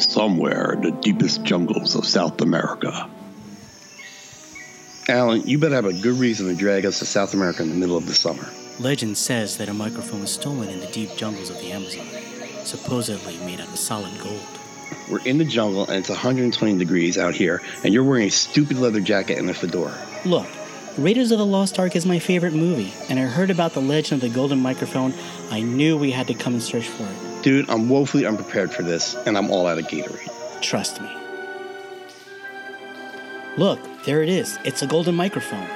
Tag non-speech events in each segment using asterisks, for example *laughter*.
somewhere in the deepest jungles of South America. Alan, you better have a good reason to drag us to South America in the middle of the summer. Legend says that a microphone was stolen in the deep jungles of the Amazon, supposedly made out of solid gold. We're in the jungle and it's 120 degrees out here, and you're wearing a stupid leather jacket and a fedora. Look, Raiders of the Lost Ark is my favorite movie, and I heard about the legend of the golden microphone. I knew we had to come and search for it. Dude, I'm woefully unprepared for this, and I'm all out of Gatorade. Trust me. Look, there it is. It's a golden microphone.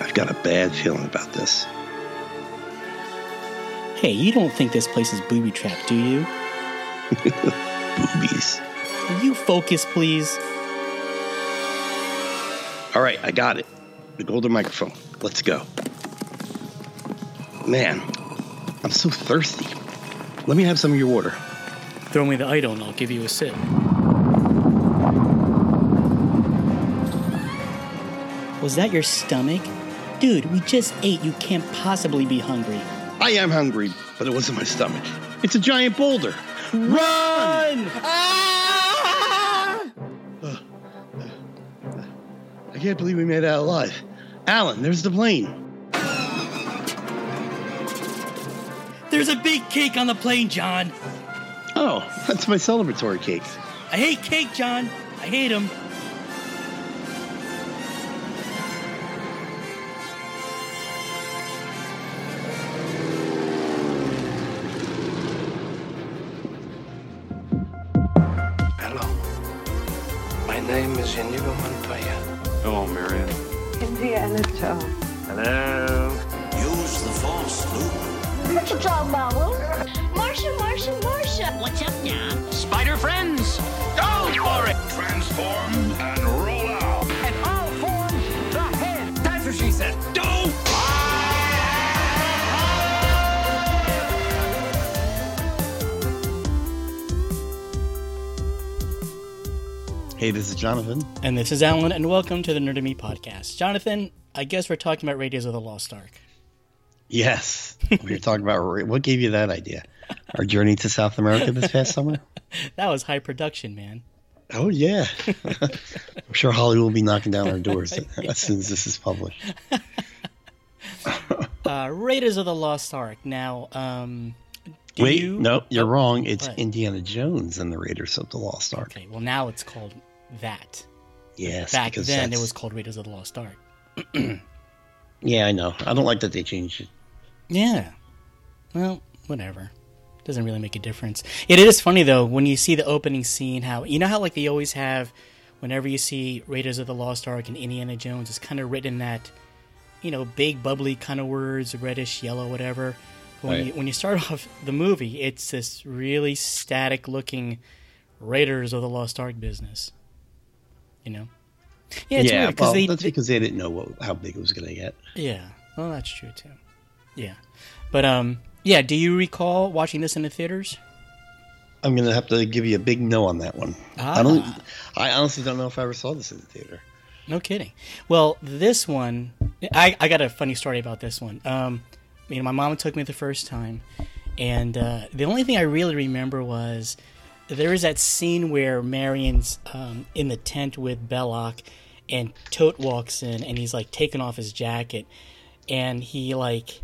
I've got a bad feeling about this. Hey, you don't think this place is booby trapped, do you? *laughs* Boobies. Will you focus, please? All right, I got it. The golden microphone. Let's go. Man, I'm so thirsty. Let me have some of your water. Throw me the idol and I'll give you a sip. Was that your stomach? Dude, we just ate. You can't possibly be hungry. I am hungry, but it wasn't my stomach. It's a giant boulder. Run! Ah! Uh, uh, uh, I can't believe we made it out alive. Alan, there's the plane. There's a big cake on the plane, John. Oh, that's my celebratory cake. I hate cake, John. I hate him. Hey, this is Jonathan. And this is Alan, and welcome to the Nerd Me podcast. Jonathan, I guess we're talking about Raiders of the Lost Ark. Yes, we are talking about what gave you that idea? Our journey to South America this past *laughs* summer. That was high production, man. Oh yeah, *laughs* I'm sure Hollywood will be knocking down our doors *laughs* as soon as this is published. Uh, Raiders of the Lost Ark. Now, um, do Wait, you... no, you're Oh, wrong. It's what? Indiana Jones and the Raiders of the Lost Ark. Okay, well now it's called that. Yes, Back then, it was called Raiders of the Lost Ark. *clears throat* Yeah, I know. I don't like that they changed it. Yeah. Well, whatever. Doesn't really make a difference. It is funny though when you see the opening scene. How you know how like they always have, whenever you see Raiders of the Lost Ark and Indiana Jones, it's kind of written that, you know, big bubbly kind of words, reddish yellow, whatever. When Right. you when you start *laughs* off the movie, it's this really static looking Raiders of the Lost Ark business. You know. Yeah, it's yeah, weird because well, they, that's because they didn't know what, how big it was going to get. yeah, well, that's true too. Yeah, but um, yeah. Do you recall watching this in the theaters? I'm going to have to give you a big no on that one. I don't. Ah. I honestly don't know if I ever saw this in the theater. No kidding. Well, this one, I, I got a funny story about this one. Um, you know, my mom took me the first time, and uh, the only thing I really remember was there is that scene where Marion's um, in the tent with Belloq, and Toht walks in, and he's like taking off his jacket, and he like,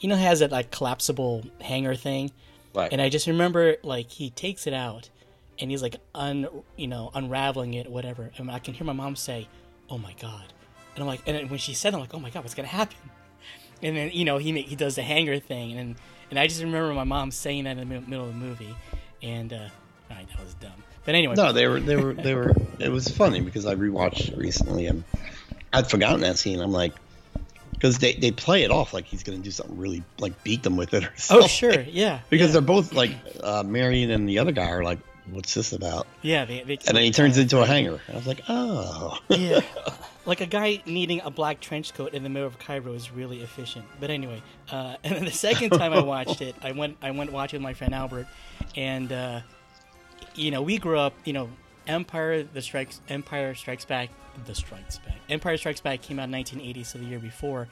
you know, has that like collapsible hanger thing, Right. and I just remember like he takes it out, and he's like un, you know, unraveling it, whatever, and I can hear my mom say, "Oh my god," and I'm like, and when she said, it, I'm like, "Oh my god, what's gonna happen?" And then you know he he does the hanger thing, and and I just remember my mom saying that in the middle of the movie, and uh, right, that was dumb. But anyway, No, they were they were they were. It was funny because I rewatched it recently and I'd forgotten that scene. I'm like, because they they play it off like he's going to do something really like beat them with it or something. oh sure, yeah, Because yeah, they're both like uh, Marion and the other guy are like, what's this about? yeah, they, they And then he turns into a hanger. And I was like, oh. yeah. *laughs* Like a guy needing a black trench coat in the middle of Cairo is really efficient. But anyway, uh, *laughs* and then the second time I watched it, I went I went watching with my friend Albert, and uh, you know we grew up. You know, Empire the Strikes Empire Strikes Back the Strikes Back Empire Strikes Back came out in 1980, so the year before,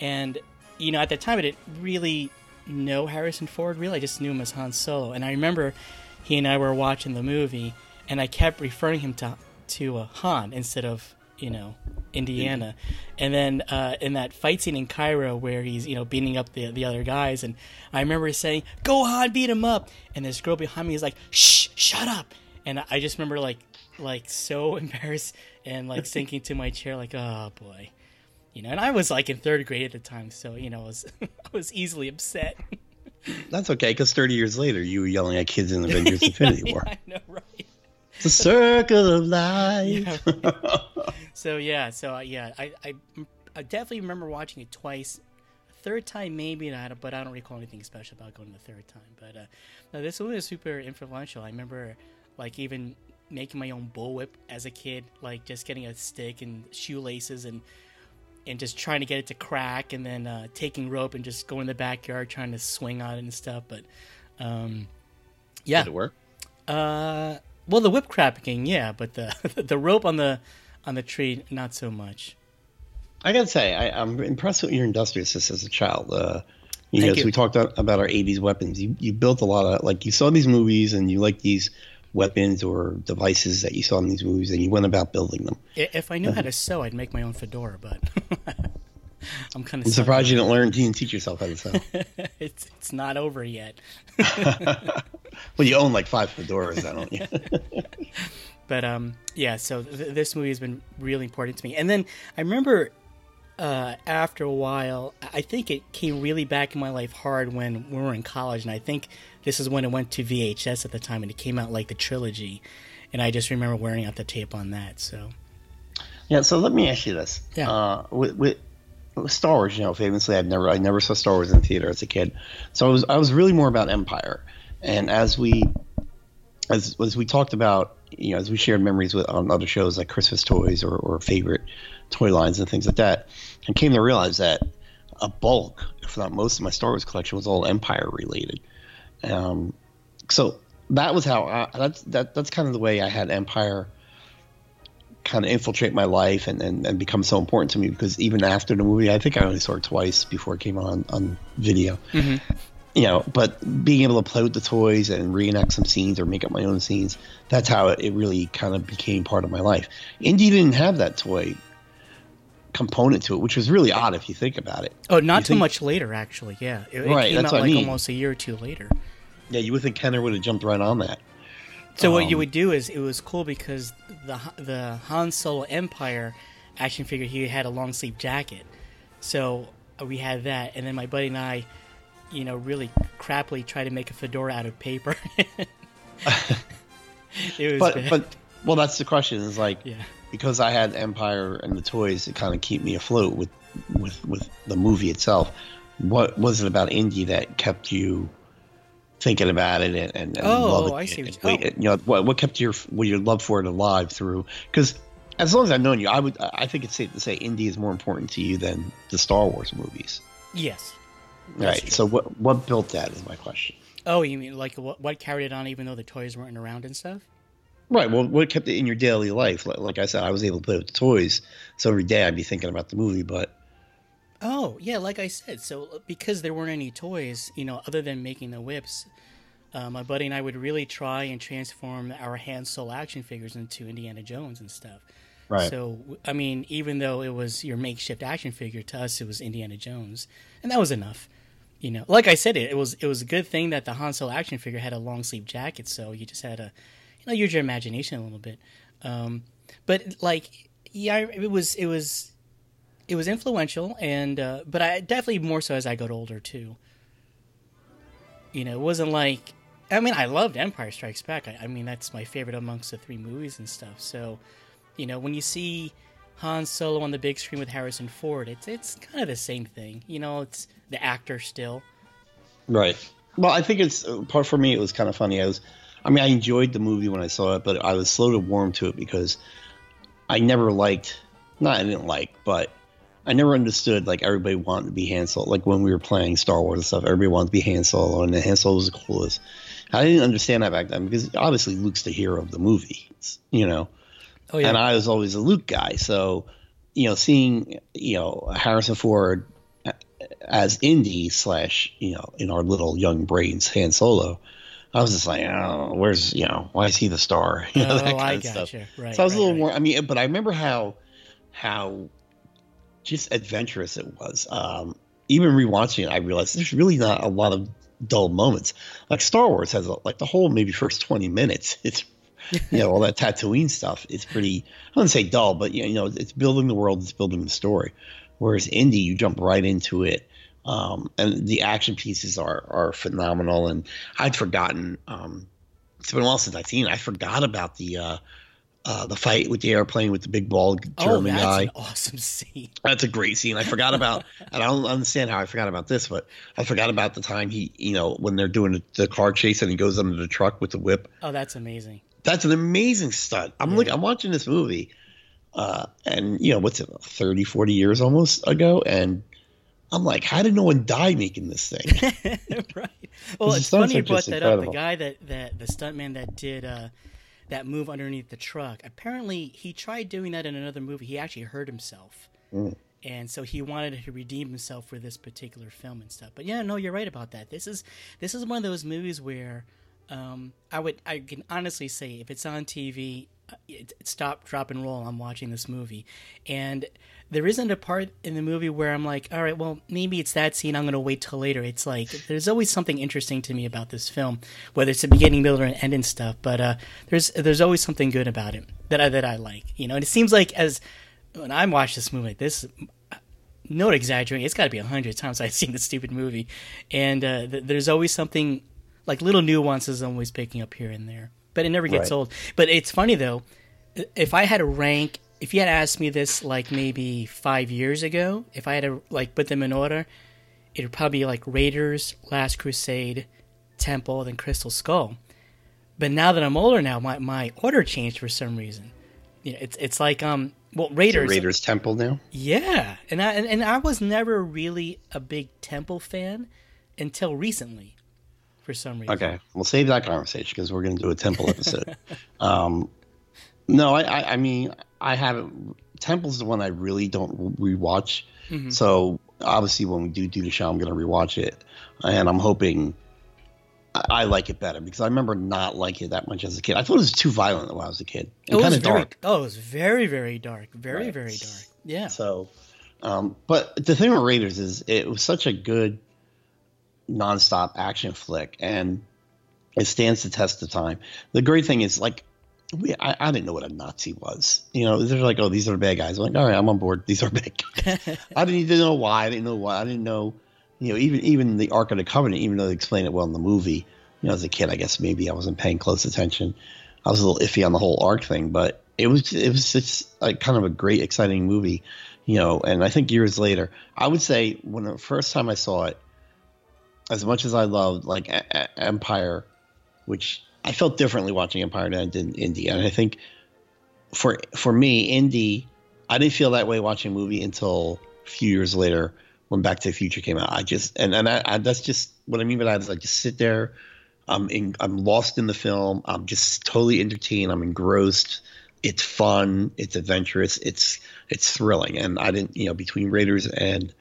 and you know at that time I didn't really know Harrison Ford. Really, I just knew him as Han Solo, and I remember he and I were watching the movie, and I kept referring him to to uh, Han instead of you know Indiana, and then uh, in that fight scene in Cairo where he's you know beating up the the other guys, and I remember saying, "Go Han, beat him up," and this girl behind me is like, "Shh, shut up," and I just remember like like so *laughs* embarrassed and like sinking to my chair like, oh boy. You know, and I was like in third grade at the time, so you know, I was *laughs* I was easily upset. That's okay, because 30 years later, you were yelling at kids in the *laughs* Avengers Infinity War. I know, right? The circle of life. Yeah. so yeah, so uh, yeah, I, I I definitely remember watching it twice. Third time maybe not, but I don't recall anything special about going the third time. But uh, no, this one is super influential. I remember like even making my own bullwhip as a kid, like just getting a stick and shoelaces and and just trying to get it to crack, and then uh, taking rope and just going in the backyard trying to swing on it and stuff. But um, yeah, Did it work? uh, well, the whip cracking, yeah, but the *laughs* the rope on the on the tree, not so much. I gotta say, I, I'm impressed with your industriousness as a child. Uh, you know, Thank as you. we talked about, our '80s weapons, you you built a lot of like you saw these movies and you like these weapons or devices that you saw in these movies, and you went about building them. If I knew how to sew, I'd make my own fedora, but *laughs* I'm kind of I'm surprised you didn't learn, you didn't teach yourself how to sew. *laughs* it's it's not over yet. *laughs* well, you own like five fedoras, I don't you? But um, yeah. So th- this movie has been really important to me. And then I remember uh, after a while, I think it came really back in my life hard when we were in college, and I think this is when it went to VHS at the time, and it came out like the trilogy. And I just remember wearing out the tape on that. So Yeah, so let me ask you this. Yeah. Uh, with, with, with Star Wars, you know, famously, I've never, I never saw Star Wars in theater as a kid, so I was, I was really more about Empire. And as we, as as we talked about, you know, as we shared memories with on other shows like Christmas toys or, or favorite toy lines and things like that, I came to realize that a bulk, if not most of my Star Wars collection was all Empire related. Um, so that was how I, that's that that's kind of the way I had Empire kind of infiltrate my life and, and, and become so important to me because even after the movie, I think I only saw it twice before it came on on video. You know, but being able to play with the toys and reenact some scenes or make up my own scenes, that's how it, it really kind of became part of my life. Indy didn't have that toy component to it, which was really odd if you think about it. oh, not You too think- much later actually. Yeah, it, it came that's out what I like mean. almost a year or two later. Yeah, you would think Kenner would have jumped right on that. So what you Um, would do is it was cool because the the Han Solo Empire action figure he had a long sleeve jacket, so uh, we had that, and then my buddy and I, you know, really crappily tried to make a fedora out of paper. *laughs* *laughs* it was But bad. but well, that's the question. Is like yeah, because I had Empire and the toys to kind of keep me afloat with with with the movie itself. What was it about Indy that kept you thinking about it and, and, and Oh, loving I it? see what you- wait, oh. you know what what kept your what your love for it alive through? Because as long as I've known you, I would I think it's safe to say Indy is more important to you than the Star Wars movies. yes. Right. true. So what what built that is my question. Oh, you mean like what what carried it on even though the toys weren't around and stuff? Right. Well, what kept it in your daily life? Like, like I said, I was able to play with the toys, so every day I'd be thinking about the movie. But Oh, yeah, like I said, so uh, because there weren't any toys, you know, other than making the whips, uh, my buddy and I would really try and transform our Han Solo action figures into Indiana Jones and stuff. Right. So, I mean, even though it was your makeshift action figure, to us it was Indiana Jones, and that was enough. You know, like I said, it, it was it was a good thing that the Han Solo action figure had a long sleeve jacket, so you just had to, you know, use your imagination a little bit. Um, but like, yeah, it was it was it was influential and uh, but I definitely more so as I got older too. You know, it wasn't like I mean I loved Empire Strikes Back. I, I mean that's my favorite amongst the three movies and stuff. So, you know, when you see Han Solo on the big screen with Harrison Ford, it's it's kind of the same thing. You know, it's the actor still. Right. Well, I think it's part for me. It was kind of funny. I was, I mean, I enjoyed the movie when I saw it, but I was slow to warm to it because I never liked. Not I didn't like, but I never understood like everybody wanted to be Han Solo. Like when we were playing Star Wars and stuff, everybody wanted to be Han Solo, and Han Solo was the coolest. I didn't understand that back then because obviously Luke's the hero of the movie, you know. Oh yeah, and I was always a Luke guy. So, you know, seeing you know Harrison Ford as Indy slash you know in our little young brains Han Solo, I was just like, oh, where's you know, why is he the star? *laughs* You know, Oh, that kind I of stuff. Right, so I was right, a little right. more. I mean, but I remember how how just adventurous it was. Um, even rewatching it, I realized there's really not a lot of dull moments. Like Star Wars has a, like the whole maybe first twenty minutes. *laughs* It's you know all that Tatooine stuff. It's pretty. I wouldn't say dull, but you know it's building the world, it's building the story. Whereas Indy, you jump right into it. Um, and the action pieces are are phenomenal. And I'd forgotten. Um, it's been a while since I've seen. it. I forgot about the uh, uh, the fight with the airplane with the big bald German Oh, German that's guy. an awesome scene. *laughs* That's a great scene. I forgot about, *laughs* and I don't understand how I forgot about this, but I forgot about the time he, you know, when they're doing the, car chase and he goes under the truck with the whip. Oh, that's amazing. That's an amazing stunt. I'm like, I'm watching this movie, uh, and you know, what's it, 30, 40 years almost ago, and I'm like, how did no one die making this thing? *laughs* right. Well, it's funny you brought that up. The guy that, that the stuntman that did uh, that move underneath the truck. Apparently, he tried doing that in another movie. He actually hurt himself, Mm. and so he wanted to redeem himself for this particular film and stuff. But yeah, no, you're right about that. This is this is one of those movies where um, I would I can honestly say if it's on TV, uh, it, it stop, drop, and roll. I'm watching this movie, and there isn't a part in the movie where I'm like, all right, well, maybe it's that scene. I'm going to wait till later. It's like there's always something interesting to me about this film, whether it's the beginning, middle, or end and stuff. But uh, there's there's always something good about it that I that I like. You know, and it seems like as when I watch this movie, like this not exaggerating. It's got to be a hundred times I've seen this stupid movie, and uh, th- there's always something like little nuances I'm always picking up here and there. But it never gets Right. old. But it's funny though. If I had to rank, if you had asked me this like maybe five years ago, if I had to like put them in order, it would probably be like Raiders, Last Crusade, Temple, then Crystal Skull. But now that I'm older now, my, my order changed for some reason. You know, it's it's like um well Raiders Raiders Temple now. yeah, and I and, and I was never really a big Temple fan until recently, for some reason. Okay, we'll save that conversation because we're going to do a temple episode. *laughs* um, no, I, I, I mean, I haven't. Temple's the one I really don't rewatch. So obviously, when we do do the show, I'm going to rewatch it, and I'm hoping I, I like it better because I remember not liking it that much as a kid. I thought it was too violent when I was a kid It was very, dark. Oh, it was very very dark, very Right. very dark. Yeah, So, um, but the thing with Raiders is it was such a good nonstop action flick, and it stands the test of time. The great thing is, like, we, I, I didn't know what a Nazi was. You know, they're like, oh, these are bad guys. I'm like, all right, I'm on board. These are bad guys. *laughs* I didn't even know why. I didn't know why. I didn't know, you know, even even the Ark of the Covenant, even though they explain it well in the movie. You know, as a kid, I guess maybe I wasn't paying close attention. I was a little iffy on the whole Ark thing, but it was it was just like kind of a great, exciting movie. You know, and I think years later, I would say when the first time I saw it, as much as I loved like E- E- Empire, which I felt differently watching Empire than I did and I think for for me, Indy, I didn't feel that way watching a movie until a few years later when Back to the Future came out. I just and and I, I, that's just what I mean by that is I just sit there, I'm in, I'm lost in the film. I'm just totally entertained. I'm engrossed. It's fun. It's adventurous. It's it's thrilling. And I didn't you know between Raiders and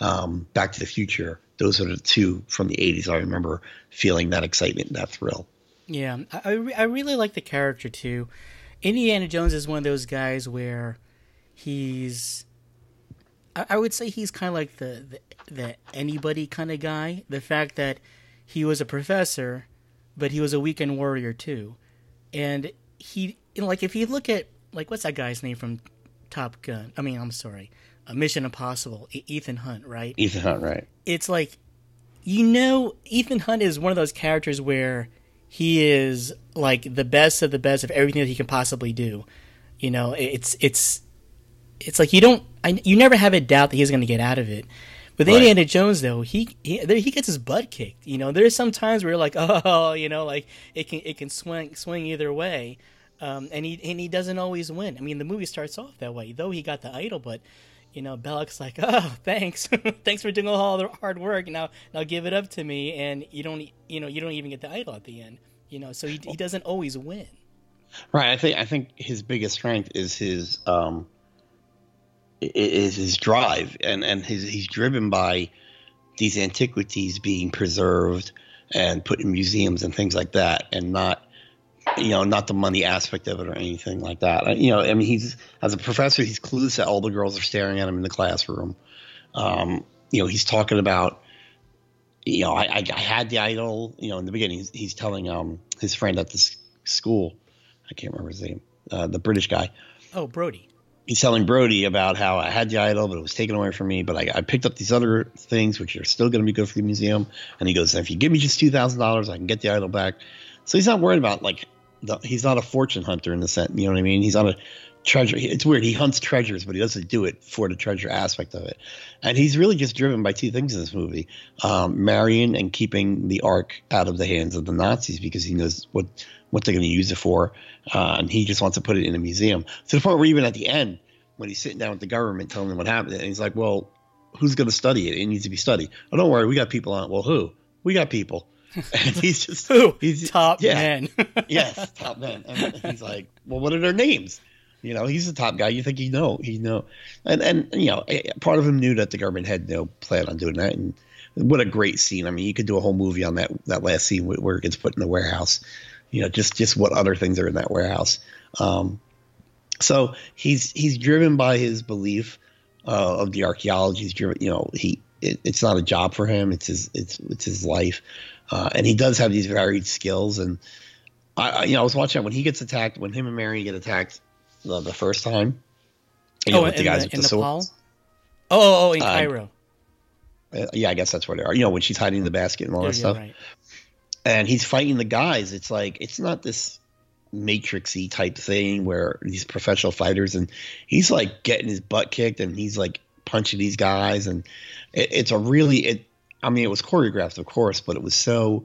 um, Back to the Future, those are the two from the '80s. I remember feeling that excitement, that thrill. Yeah. I I, re- I really like the character too. Indiana Jones is one of those guys where he's. I, I would say he's kind of like the, the the anybody kind of guy. The fact that he was a professor, but he was a weekend warrior too, and he you know, like if you look at like what's that guy's name from Top Gun? I mean, I'm sorry, uh, Mission Impossible. Ethan Hunt, right? Ethan Hunt, right? it's like you know Ethan Hunt is one of those characters where he is like the best of the best of everything that he can possibly do. You know, it's it's it's like you don't I, you never have a doubt that he's going to get out of it. With Right. Indiana Jones though, he he, he gets his butt kicked. You know, there's some times where you're like, *laughs* oh, you know, like it can it can swing swing either way. Um, and he and he doesn't always win. I mean, the movie starts off that way, though he got the idol, but you know, Belloq's like, *laughs* "Oh, thanks, *laughs* thanks for doing all the hard work. Now, now give it up to me." And you don't, you know, you don't even get the idol at the end. You know, so he he doesn't always win. Right. I think I think his biggest strength is his um is his drive and and his he's driven by these antiquities being preserved and put in museums and things like that, and not you know not the money aspect of it or anything like that. You know, I mean, he's as a professor, he's clueless that all the girls are staring at him in the classroom. Um, you know, he's talking about you know, I, I, had the idol, you know, in the beginning, he's, he's telling um, his friend at this school, I can't remember his name, uh, the British guy. Oh, Brody. He's telling Brody about how I had the idol, but it was taken away from me. But I, I picked up these other things, which are still going to be good for the museum. And he goes, if you give me just two thousand dollars, I can get the idol back. So he's not worried about like, the, he's not a fortune hunter in the sense, you know what I mean? He's not a treasure. It's weird. He hunts treasures, but he doesn't do it for the treasure aspect of it. And he's really just driven by two things in this movie: um, Marion and keeping the Ark out of the hands of the Nazis because he knows what what they're going to use it for, uh, and he just wants to put it in a museum. To the point where even at the end, when he's sitting down with the government telling them what happened, and he's like, "Well, who's going to study it? It needs to be studied." Oh, don't worry, we got people on. it. Well, who? We got people. And he's just *laughs* Who? He's Top yeah. man. *laughs* yes, top man. And he's like, well, what are their names? You know, he's the top guy. You think he know? He know, and and you know, part of him knew that the government had no plan on doing that. And what a great scene! I mean, you could do a whole movie on that that last scene where- where it gets put in the warehouse. You know, just just what other things are in that warehouse. Um, so he's he's driven by his belief uh, of the archaeology. He's driven, you know, he it, it's not a job for him. It's his it's it's his life, uh, and he does have these varied skills. And I, I you know I was watching when he gets attacked when him and Mary get attacked the, the first time. You know, oh, with in, the guys the, with in the swords. Oh, oh, oh, in Uh, Cairo. Uh, yeah, I guess that's where they are. You know, when she's hiding in the basket and all Yeah, that stuff. right. and he's fighting the guys. It's like it's not this matrixy type thing where these professional fighters and he's like getting his butt kicked and he's like punching these guys and it, it's a really it. I mean, it was choreographed, of course, but it was so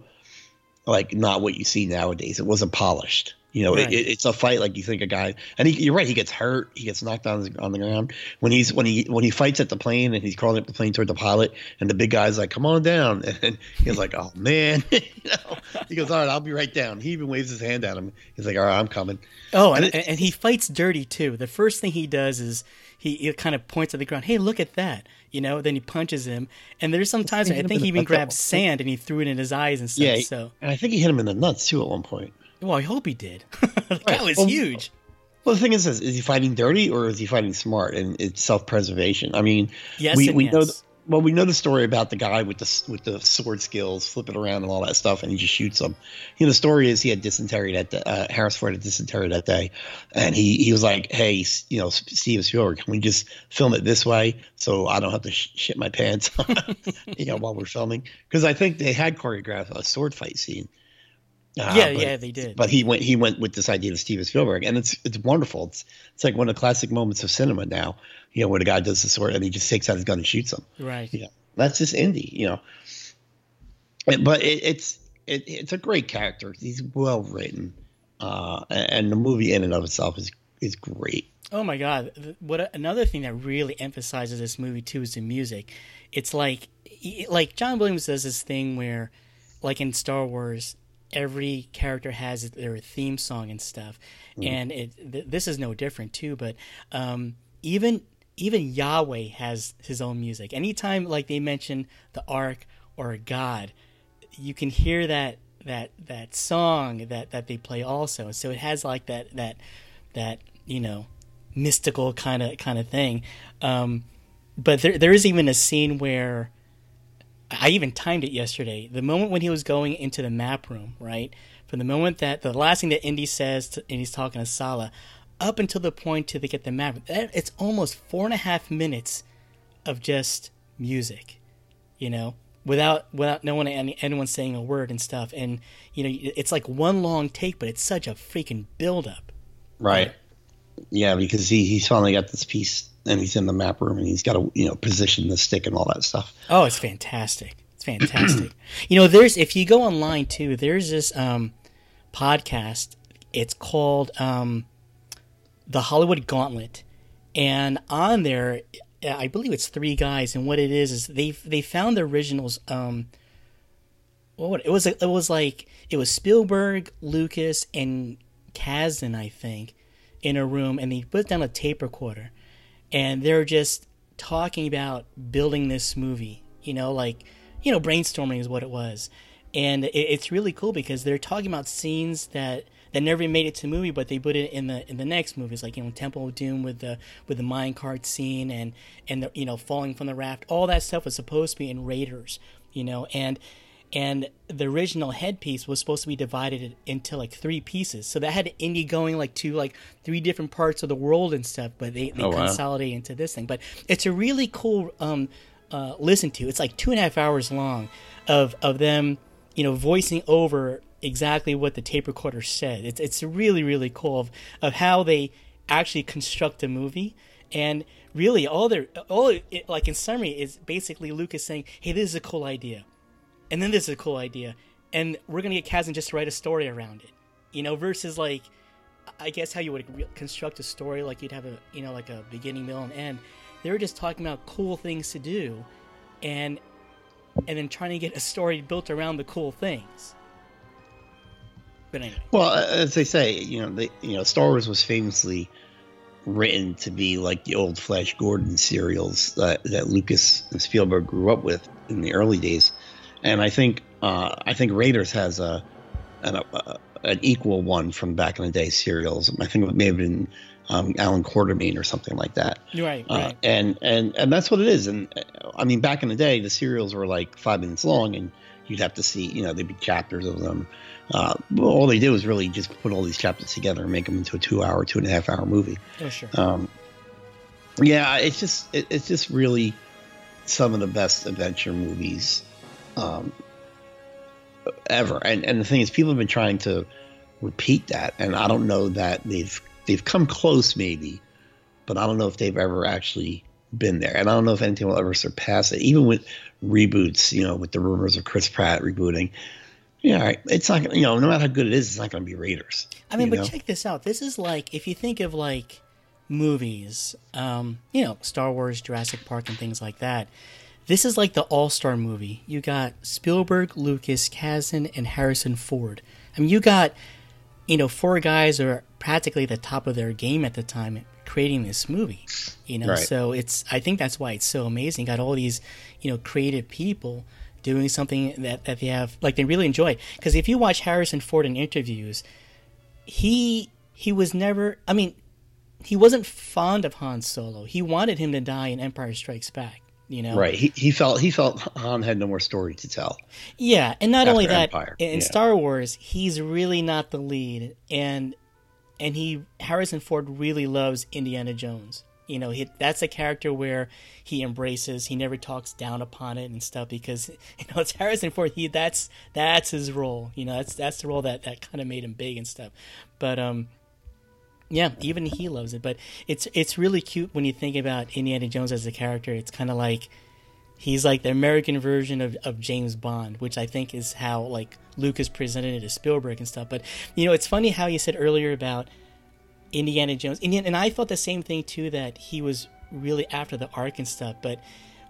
like not what you see nowadays. It wasn't polished. You know, Right. it, it's a fight like you think a guy, and he, you're right. He gets hurt. He gets knocked on the, on the ground when he's when he when he fights at the plane and he's crawling up the plane toward the pilot, and the big guy's like, "Come on down," *laughs* and he's like, "Oh man," *laughs* you know. He goes, "All right, I'll be right down." He even waves his hand at him. He's like, "All right, I'm coming." Oh, and, And and, he fights dirty too. The first thing he does is he, he kind of points at the ground. Hey, look at that! You know. Then he punches him. And there's some times I think he even grabbed sand and he threw it in his eyes and stuff. Yeah, So, and I think he hit him in the nuts too at one point. well, I hope he did. *laughs* that guy was Well, huge. Well, the thing is, is, is he fighting dirty or is he fighting smart? And it's self-preservation. I mean, Yes we, we know. th- well, we know the story about the guy with the with the sword skills, flipping around and all that stuff, and he just shoots him. You know, the story is he had dysentery that uh, Harris Ford had dysentery that day, and he he was like, "Hey, you know, S- Steve Spielberg, can we just film it this way so I don't have to sh- shit my pants, *laughs* you know, while we're filming?" Because I think they had choreographed a sword fight scene. Uh, Yeah, but- yeah, they did. But he went he went with this idea of Steven Spielberg, and it's it's wonderful. It's it's like one of the classic moments of cinema now. You know, where the guy does the sword and he just takes out his gun and shoots him. Right. Yeah, that's just Indy. You know, but it, it's it, it's a great character. He's well written, uh, and, the movie in and of itself is is great. Oh my god! What another thing that really emphasizes this movie too is the music. It's like, like John Williams does this thing where, like in Star Wars, every character has their theme song and stuff, and it th- this is no different too. But um, even even Yahweh has his own music. Anytime like they mention the Ark or God, you can hear that that that song that that they play also. So it has like that that that you know mystical kind of kind of thing. Um, but there there is even a scene where I even timed it yesterday. The moment when he was going into the map room, right? From the moment that the last thing that Indy says, to, and he's talking to Sallah, up until the point to they get the map, it's almost four and a half minutes of just music, you know, without without no one any, anyone saying a word and stuff. And you know, it's like one long take, but it's such a freaking build up. Right. Yeah, because he he's finally got this piece and he's in the map room and he's got to you know position the stick and all that stuff. Oh, it's fantastic. It's fantastic. *clears throat* you know, there's if you go online too, there's this um podcast. It's called um The Hollywood Gauntlet. And on there I believe it's three guys and what it is is they they found the originals um what it was it was like it was Spielberg, Lucas and Kasdan, I think, in a room and they put down a tape recorder and they're just talking about building this movie. You know, like you know, brainstorming is what it was, and it, it's really cool because they're talking about scenes that that never made it to movie, but they put it in the in the next movies, like you know Temple of Doom with the with the mine cart scene and and the you know falling from the raft. All that stuff was supposed to be in Raiders, you know, and and the original headpiece was supposed to be divided into like three pieces. So that had Indy going like to like three different parts of the world and stuff, but they, they Oh, wow. consolidate into this thing. But it's a really cool um, uh, listen to. It's like two and a half hours long of of them, you know, voicing over exactly what the tape recorder said. It's it's really really cool of of how they actually construct a movie and really all their all it, like in summary is basically Lucas saying, "Hey, this is a cool idea." And then this is a cool idea, and we're gonna get Kasdan just to write a story around it, you know, versus like, I guess how you would re- construct a story, like you'd have a, you know, like a beginning, middle, and end. They were just talking about cool things to do, and and then trying to get a story built around the cool things. But anyway, Well, as they say, you know, they, you know, Star Wars was famously written to be like the old Flash Gordon serials that, that Lucas and Spielberg grew up with in the early days, and I think uh, I think Raiders has a an, a an equal one from back in the day serials. I think it may have been um, Allan Quatermain or something like that. right, Uh, right, and and and that's what it is. And uh, I mean, back in the day, the serials were like five minutes long, and you'd have to see, you know, there'd be chapters of them. Uh, all they did was really just put all these chapters together and make them into a two-hour, two and a half-hour movie. oh sure, Um, yeah, it's just it, it's just really some of the best adventure movies um, ever. And and the thing is, people have been trying to repeat that, and I don't know that they've they've come close, maybe, but I don't know if they've ever actually been there, and I don't know if anything will ever surpass it. Even with reboots, you know, with the rumors of Chris Pratt rebooting. Yeah, right. it's not gonna, you know, no matter how good it is, it's not going to be Raiders. I mean, but know? check this out. This is like if you think of like movies, um, you know, Star Wars, Jurassic Park, and things like that. This is like the all-star movie. You got Spielberg, Lucas, Kasdan, and Harrison Ford. I mean, you got you know four guys who are practically the top of their game at the time creating this movie. You know, Right. so it's I think that's why it's so amazing. Got all these you know creative people doing something that that they have like they really enjoy. Because if you watch Harrison Ford in interviews, he he was never i mean he wasn't fond of han solo he wanted him to die in empire strikes back you know Right. He, he felt he felt Han had no more story to tell. yeah and not only that Empire, in, yeah. star wars he's really not the lead and and he harrison ford really loves indiana jones you know he, that's a character where he embraces he never talks down upon it and stuff because *laughs* you know it's harrison ford he that's that's his role you know that's that's the role that that kind of made him big and stuff but um yeah, even he loves it. But it's it's really cute when you think about Indiana Jones as a character. It's kind of like he's like the American version of, of James Bond, which I think is how like Lucas presented it to Spielberg and stuff. But you know, it's funny how you said earlier about Indiana Jones, Indiana, and I thought the same thing too that he was really after the Ark and stuff. But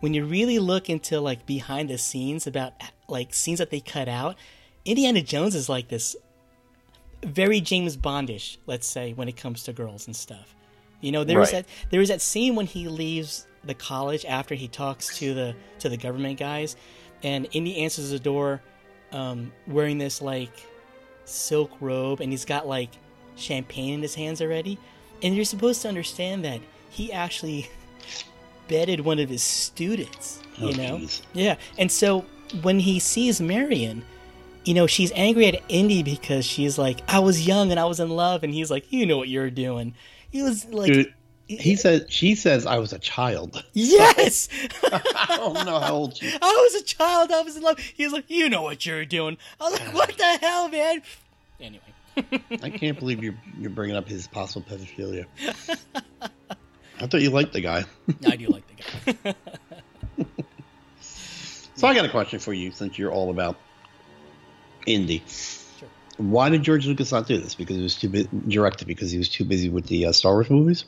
when you really look into like behind the scenes about like scenes that they cut out, Indiana Jones is like this very James Bondish, let's say, when it comes to girls and stuff. You know, there's Right. that there's that scene when he leaves the college after he talks to the to the government guys, and Indy answers the door, um, wearing this like silk robe, and he's got like champagne in his hands already, and you're supposed to understand that he actually *laughs* bedded one of his students. You Oh, know, jeez. yeah, and so when he sees Marion, you know, she's angry at Indy because she's like, I was young and I was in love, and he's like, you know what you're doing. He was like, Dude, he says, she says I was a child. *laughs* yes, *laughs* I don't know how old she. I was a child, I was in love. He's like, you know what you're doing. I was like, what the hell, man? Anyway, I can't believe you're you're bringing up his possible pedophilia. *laughs* I thought you liked the guy. I do like the guy. So I got a question for you, since you're all about Indy. Sure. Why did George Lucas not do this? Because he was too busy. Directed because he was too busy with the uh, Star Wars movies.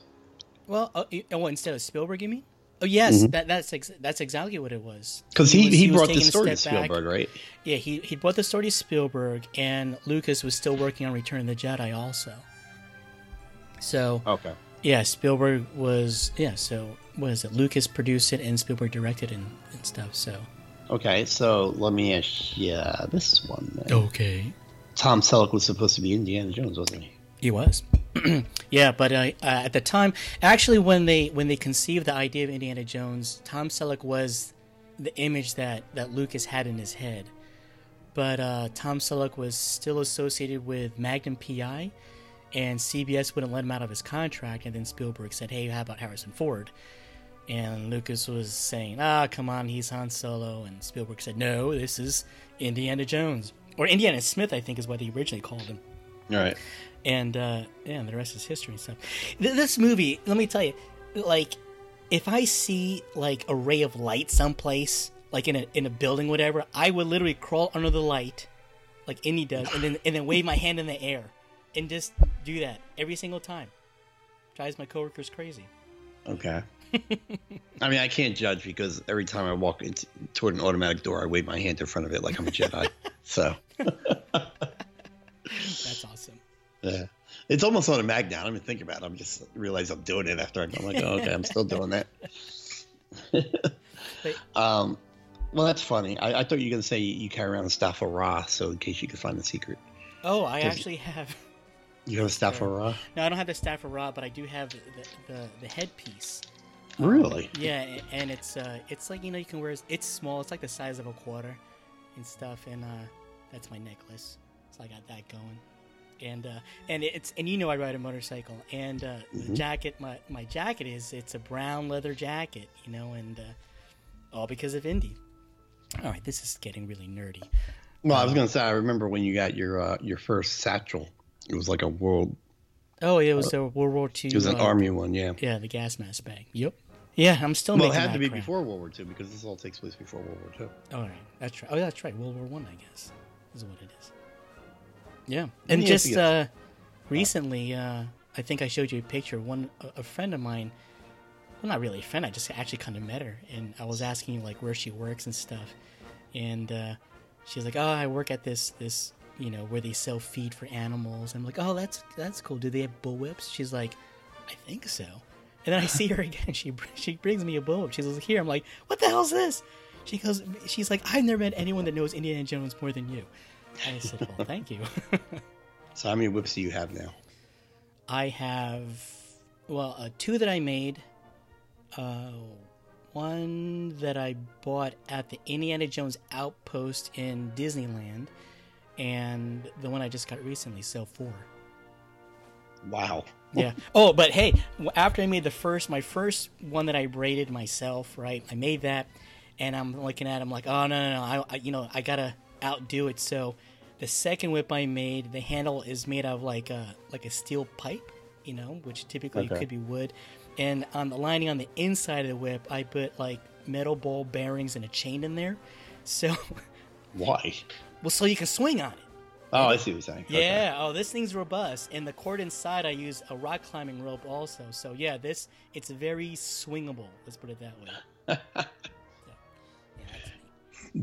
well, uh, instead of Spielberg, you mean? Oh yes, that, that's ex- that's exactly what it was. Because Mm-hmm. he, he, brought the story to step back. Spielberg, right? Yeah, he he brought the story to Spielberg, and Lucas was still working on Return of the Jedi also. So Okay. yeah, Spielberg was yeah. So what is it? Lucas produced it, and Spielberg directed it and, and stuff. So Okay, so let me ask you this one. Then. Okay. Tom Selleck was supposed to be Indiana Jones, wasn't he? He was. *clears throat* yeah, but uh, uh, at the time, actually, when they when they conceived the idea of Indiana Jones, Tom Selleck was the image that that Lucas had in his head. But uh, Tom Selleck was still associated with Magnum PI, and CBS wouldn't let him out of his contract. And then Spielberg said, "Hey, how about Harrison Ford?" And Lucas was saying, "Ah, come on, he's Han Solo." And Spielberg said, "No, this is Indiana Jones, or Indiana Smith, I think is what he originally called him." All right. and uh, yeah, the rest is history and stuff. Th- this movie, let me tell you, like, if I see like a ray of light someplace, like in a in a building, whatever, I would literally crawl under the light, like Indy does, and then and then wave my hand in the air, and just do that every single time. Drives my coworkers crazy. Okay. I mean, I can't judge because every time I walk into toward an automatic door, I wave my hand in front of it like I'm a Jedi. *laughs* so That's awesome. yeah, it's almost on a automatic now. I don't even think about it. I'm just realize I'm doing it after I'm like, oh, okay, I'm still doing that. *laughs* Um, well, that's funny. I, I thought you were gonna say you carry around a staff of Ra, so in case you could find the secret. Oh, I actually have. You have a staff of Ra. No, I don't have the staff of Ra, but I do have the, the, the headpiece. Really? Yeah, and it's uh, it's like you know you can wear. It's small. It's like the size of a quarter, and stuff. And uh, that's my necklace. So I got that going. And uh, and it's and you know I ride a motorcycle. And uh, the jacket, my my jacket is it's a brown leather jacket. You know, and uh, all because of Indy. All right, this is getting really nerdy. Well, I was gonna say I remember when you got your uh, your first satchel. It was like a world. Oh, it was a World War II. It was an uh, army one, yeah. Yeah, the gas mask bag. Yep. Yeah, I'm still. Well, it had to be crap. before World War II because this all takes place before World War II. All right, that's right. Oh, that's right. World War One, I, guess, is what it is. Yeah, and just uh, recently, uh, I think I showed you a picture. One a, a friend of mine, well, not really a friend. I just actually kind of met her, and I was asking like where she works and stuff, and uh, she's like, "Oh, I work at this this you know where they sell feed for animals." I'm like, "Oh, that's that's cool. Do they have bullwhips?" She's like, "I think so." And then I see her *laughs* again. She she brings me a bullwhip. She says, "Here." I'm like, "What the hell's this?" She goes, "She's like, I've never met anyone that knows Indiana Jones more than you." I said, "Well, thank you." *laughs* So how many whips do you have now? I have well, uh, two that I made. Uh, one that I bought at the Indiana Jones Outpost in Disneyland, and the one I just got recently. So four. Wow. Yeah. *laughs* Oh, but hey, after I made the first, my first one that I braided myself, right? I made that, and I'm looking at, it, I'm like, oh no, no, no, I, I, you know, I gotta outdo it. So, the second whip I made, the handle is made out of like a like a steel pipe, you know, which typically Okay. could be wood, and on the lining on the inside of the whip, I put like metal ball bearings and a chain in there, so, Why? *laughs* well, so you can swing on it. Oh, I see what you're saying. Okay. Yeah. Oh, this thing's robust, and the cord inside I use a rock climbing rope also. So yeah, this it's very swingable. Let's put it that way. *laughs* yeah. Yeah.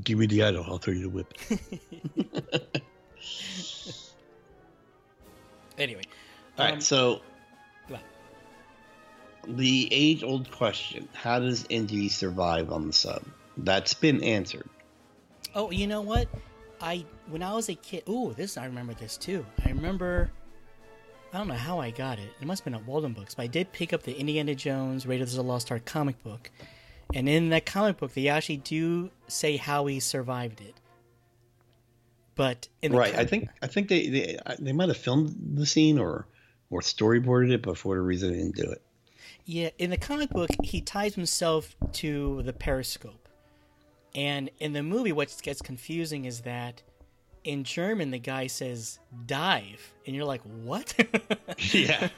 Give me the idol. I'll throw you the whip. *laughs* Anyway, All right. um, So the age-old question: How does Indy survive on the sub? That's been answered. Oh, you know what? I when I was a kid. Ooh, this I remember this too. I remember. I don't know how I got it. It must have been at Waldenbooks, but I did pick up the Indiana Jones Raiders of the Lost Ark comic book, and in that comic book, they actually do say how he survived it. But in the Right. I think I think they they, they might have filmed the scene or or storyboarded it, but for whatever reason, they didn't do it. Yeah, in the comic book, he ties himself to the periscope. And in the movie, what gets confusing is that in German, the guy says dive. And you're like, what? *laughs* Yeah.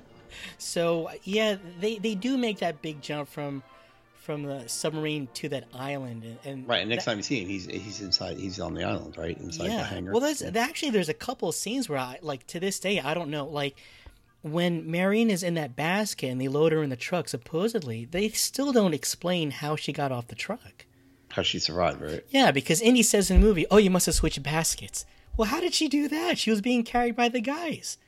*laughs* so, yeah, they, they do make that big jump from from the submarine to that island. And, and Right. And next that- time you see him, he's he's inside. He's on the island, right? Inside the yeah. hangar. Well, there's Yeah. actually there's a couple of scenes where I like to this day I don't know like when Marion is in that basket and they load her in the truck. Supposedly they still don't explain how she got off the truck. How she survived, right? Yeah, because Indy says in the movie, "Oh, you must have switched baskets." Well, how did she do that? She was being carried by the guys.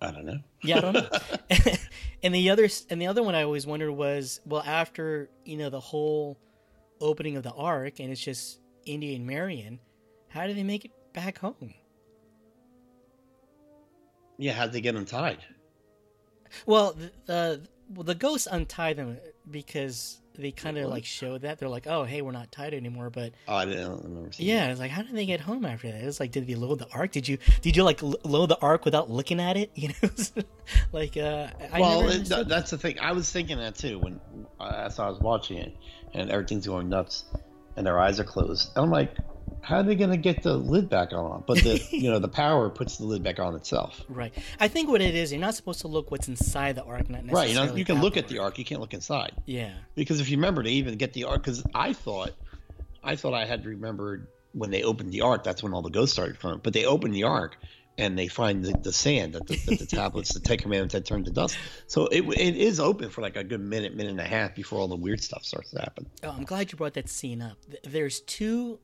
I don't know. Yeah, I don't know. *laughs* *laughs* and the other and the other one I always wondered was, well, after you know the whole opening of the ark and it's just Indy and Marion, how do they make it back home? Yeah, how'd they get untied? Well, the the, well, the ghosts untie them because they kind of like showed that they're like, oh, hey, we're not tied anymore. But Oh, I didn't I don't remember seeing yeah, it's like, how did they get home after that? It was like, did they load the ark? Did you did you like load the ark without looking at it? *laughs* You know, like uh, I well, it, understood th- that's the thing. I was thinking that too when uh, as I was watching it, and everything's going nuts, and their eyes are closed. And I'm like, how are they going to get the lid back on? But the *laughs* you know the power puts the lid back on itself. Right. I think what it is, you're not supposed to look what's inside the ark, not necessarily. Right. You know, you can look at the ark, you can't look inside. Yeah. Because if you remember to even get the ark, because I thought, I thought I had remembered when they opened the ark, that's when all the ghosts started from. But they opened the ark and they find the, the sand that the, that the tablets, the Ten Commandments had turned to dust. So it it is open for like a good minute, minute and a half before all the weird stuff starts to happen. Oh, I'm glad you brought that scene up. There's two